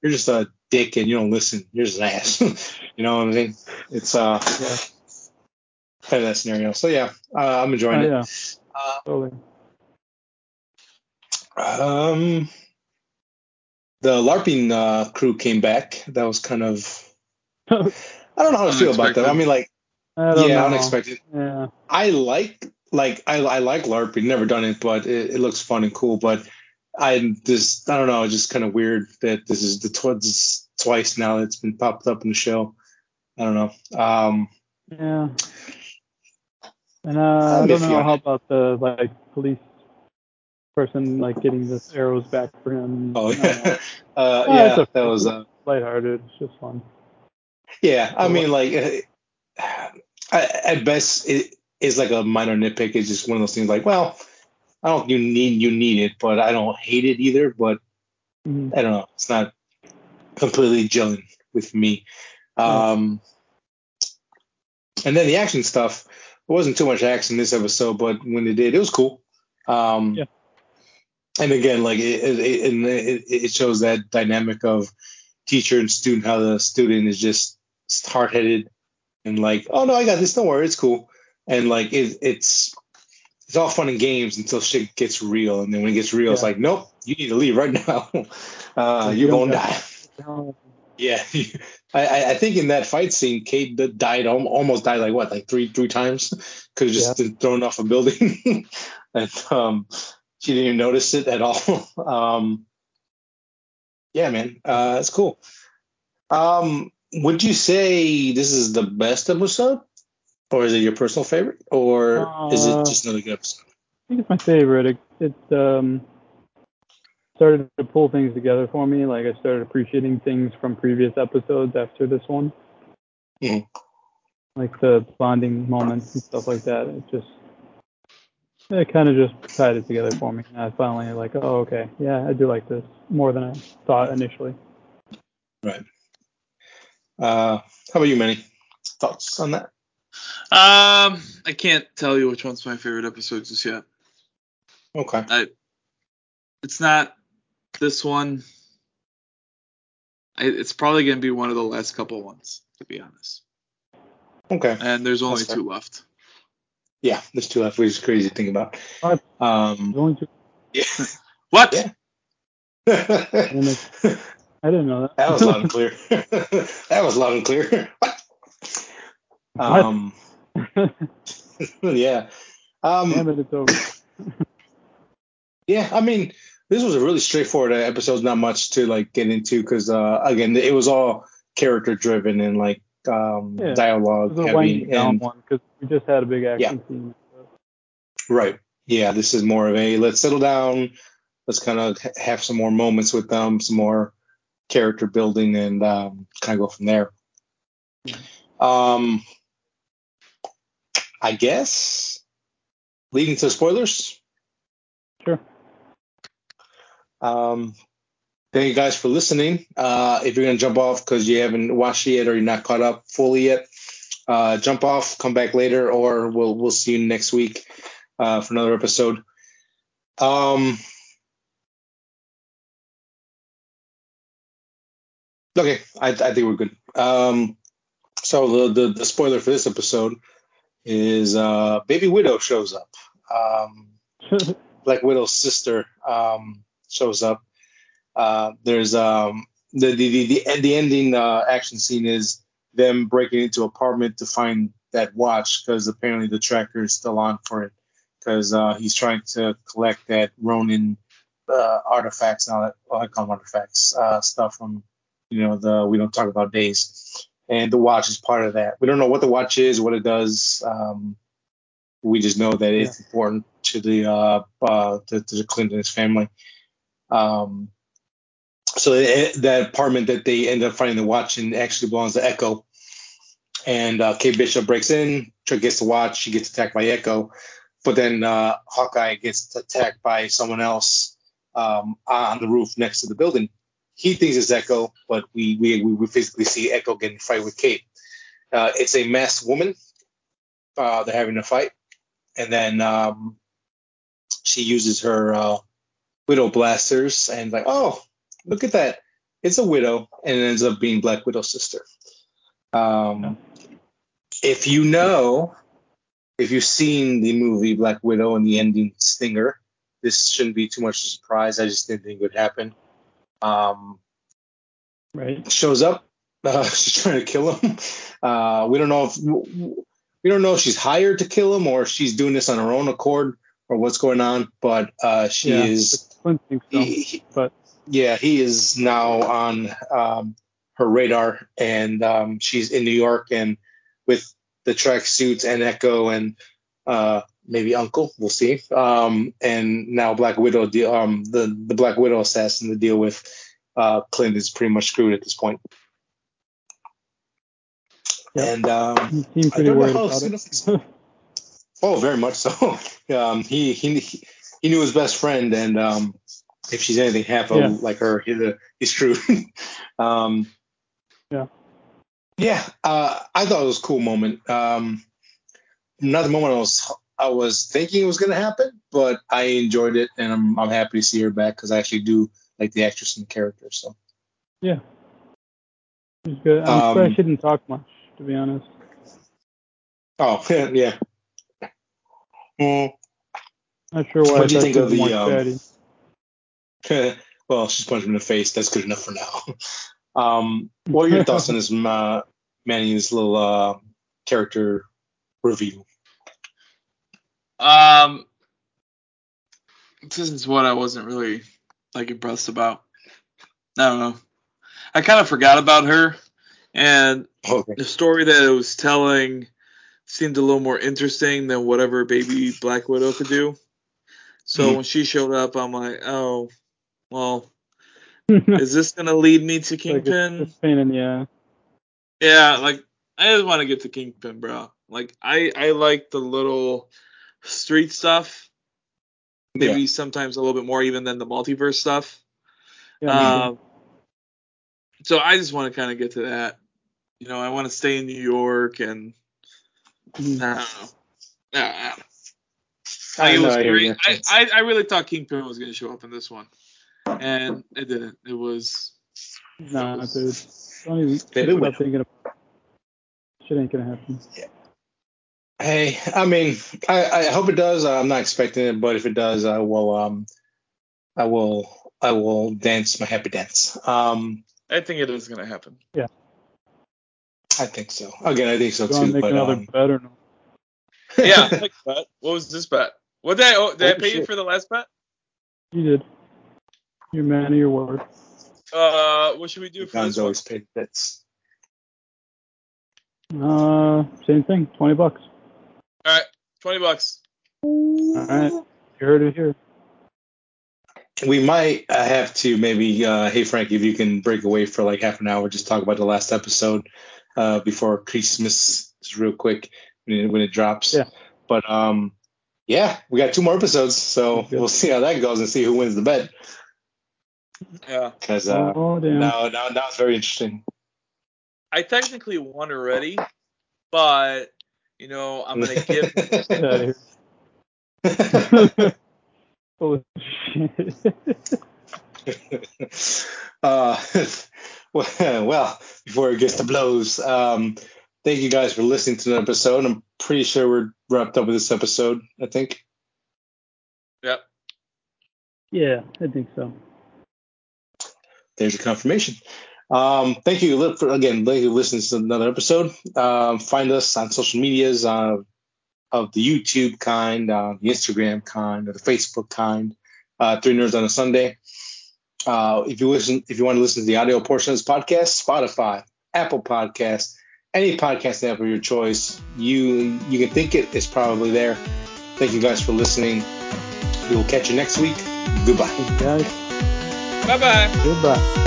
you're just a dick and you don't listen. You're just an ass. you know what I mean? It's uh Yeah. kind of that scenario. So yeah, uh, I'm enjoying Oh, it. yeah. Uh, Totally. Um, the LARPing uh, crew came back. That was kind of I don't know how to feel about that. I mean, like I don't yeah, know. unexpected. Yeah. I like like I, I like LARPing. Never done it, but it, it looks fun and cool. But I just I don't know. It's just kind of weird that this is the tw- this twice now it's been popped up in the show. I don't know. Um, Yeah. And uh, I'm don't know how about the like police person like getting the arrows back for him. oh I know. yeah, uh, yeah, it's okay. that was uh, lighthearted. It's just fun. Yeah, I mean, like, uh, I, at best, it is like a minor nitpick. It's just one of those things. Like, well, I don't you need you need it, but I don't hate it either. But Mhm. I don't know. It's not completely gelling with me. Um, and then the action stuff. It wasn't too much action this episode, but when they did, it was cool. Um, Yeah. And again, like it, it, it, it, it shows that dynamic of teacher and student, how the student is just hard headed and like, oh no, I got this. Don't worry, it's cool. And like it, it's it's all fun and games until shit gets real, and then when it gets real, it's like, nope, you need to leave right now. Uh, you're gonna die. Yeah, I, I- think in that fight scene, Kate died almost died like what, like three three times? Because just been thrown off a building, and um, she didn't even notice it at all. um, yeah, man, uh, it's cool. Um, would you say this is the best episode, or is it your personal favorite, or is it Uh, just another good episode? I think it's my favorite. It, it um, started to pull things together for me. Like I started appreciating things from previous episodes after this one. Mhm. Like the bonding moments and stuff like that. It just it kind of just tied it together for me. And I finally like, oh okay, yeah, I do like this more than I thought initially. Right. Uh, how about you, Manny? Thoughts on that? Um, I can't tell you which one's my favorite episode just yet. Okay. I, it's not this one. I, it's probably gonna be one of the last couple ones, to be honest. Okay. And there's only two left. Yeah, there's two left, which is crazy to think about. Um, Going to, yeah. What? Yeah. I didn't know that. that was loud and clear. that was loud and clear. um, yeah. Um, Damn it, it's over. yeah, I mean, this was a really straightforward episode. Not much to like get into because, uh, again, it was all character driven and like um, Yeah. Dialogue heavy. down And one because we just had a big action scene. right, yeah, this is more of a let's settle down. Let's kind of have some more moments with them, some more character building, and um, kind of go from there. Um, I guess leading to spoilers. Sure. Um, thank you guys for listening. Uh, if you're gonna jump off because you haven't watched it yet or you're not caught up fully yet, uh, jump off, come back later, or we'll we'll see you next week uh, for another episode. Um, okay, I, I think we're good. Um, so the, the the spoiler for this episode is uh, Baby Widow shows up. Um, Black Widow's sister um, shows up. Uh, there's um, the, the the the the ending uh, action scene is them breaking into apartment to find that watch because apparently the tracker is still on for it because uh, he's trying to collect that Ronin uh, artifacts now that. Well, I call them artifacts uh, stuff from you know the we don't talk about days, and the watch is part of that. We don't know what the watch is, what it does. Um, we just know that it's important to the uh, uh to, to the Clinton's family. Um, so it, that apartment that they end up finding the watch in actually belongs to Echo. And uh, Kate Bishop breaks in, Trick gets the watch, she gets attacked by Echo, but then uh, Hawkeye gets attacked by someone else um, on the roof next to the building. He thinks it's Echo, but we we we physically see Echo getting fight with Kate. Uh, it's a masked woman. Uh, they're having a fight, and then um, she uses her uh, widow blasters and like, oh, look at that, it's a widow, and it ends up being Black Widow's sister. Um, if you know, if you've seen the movie Black Widow and the ending stinger, this shouldn't be too much of a surprise. I just didn't think it would happen. Um, right. shows up. Uh, she's trying to kill him. Uh, we don't know if we don't know if she's hired to kill him or if she's doing this on her own accord or what's going on. But uh, she Yeah. is. So, He, but yeah, he is now on um, her radar, and um, she's in New York, and with the tracksuits and Echo and uh, maybe Uncle, we'll see. Um, and now Black Widow, the um, the the Black Widow assassin, to deal with uh, Clint is pretty much screwed at this point. Yep. And um, he pretty worried about it. Oh, very much so. um, he he he knew his best friend, and um, if she's anything half of Yeah. like her, he's, a, he's screwed. um, Yeah. Yeah. Uh, I thought it was a cool moment. Um, not the moment I was I was thinking it was gonna happen, but I enjoyed it, and I'm I'm happy to see her back because I actually do like the actress and the character. So yeah. He's good. I'm Um, surprised she didn't talk much, to be honest. oh yeah. Mm. Not sure why What do you think of the, um, well, she's punched him in the face. That's good enough for now. um, what are your thoughts on this uh, Manny's little uh, character review? Um, this is what I wasn't really like impressed about. I don't know. I kind of forgot about her, and Okay. the story that it was telling seemed a little more interesting than whatever baby Black Widow could do. So Mhm. when she showed up, I'm like, oh, well, is this gonna lead me to Kingpin? pain in the. Yeah, like I just want to get to Kingpin, bro. Like I I like the little street stuff. Maybe sometimes a little bit more even than the multiverse stuff. Yeah. Um, so I just want to kind of get to that. You know, I want to stay in New York and. I don't know. I I, it know, was I. I, I, I really thought Kingpin was going to show up in this one, and it didn't. It was Nah, dude. Don't even Maybe stop will. thinking about it. Shit ain't gonna happen. Hey, I mean, I, I hope it does. I'm not expecting it, but if it does, I will. Um, I will. I will dance my happy dance. Um, I think it is going to happen. Yeah. I think so. Again, I think so Do too. make But another um, bet or no? Yeah. bet. What was this bet? What did I oh, did I Oh, pay you for the last bet? You did. You're man of your word. Uh, what should we do for Guns this one? always paid bets. Uh, same thing. Twenty bucks. All right, twenty bucks. All right. You heard it here. We might uh, have to maybe, uh, hey Frank, if you can break away for like half an hour, just talk about the last episode uh, before Christmas, just real quick when it, when it drops. Yeah. But um, yeah, we got two more episodes, so Sounds we'll see how that goes and see who wins the bet. Yeah, Because uh, oh damn. now, now, now it's very interesting. I technically won already, but you know I'm gonna give. Get out of here. Holy shit. uh, well, well, before it gets to blows, um, thank you guys for listening to the episode. I'm pretty sure we're wrapped up with this episode. I think. Yep. yeah, I think so. There's a confirmation. Um, thank you for again. Thank you for listening to another episode. Um, find us on social medias uh, of the YouTube kind, uh, the Instagram kind, or the Facebook kind. Uh, Three Nerds on a Sunday. Uh, if you listen, if you want to listen to the audio portion of this podcast, Spotify, Apple Podcast, any podcast app of your choice, you you can think it is probably there. Thank you guys for listening. We will catch you next week. Goodbye. Bye bye. Goodbye.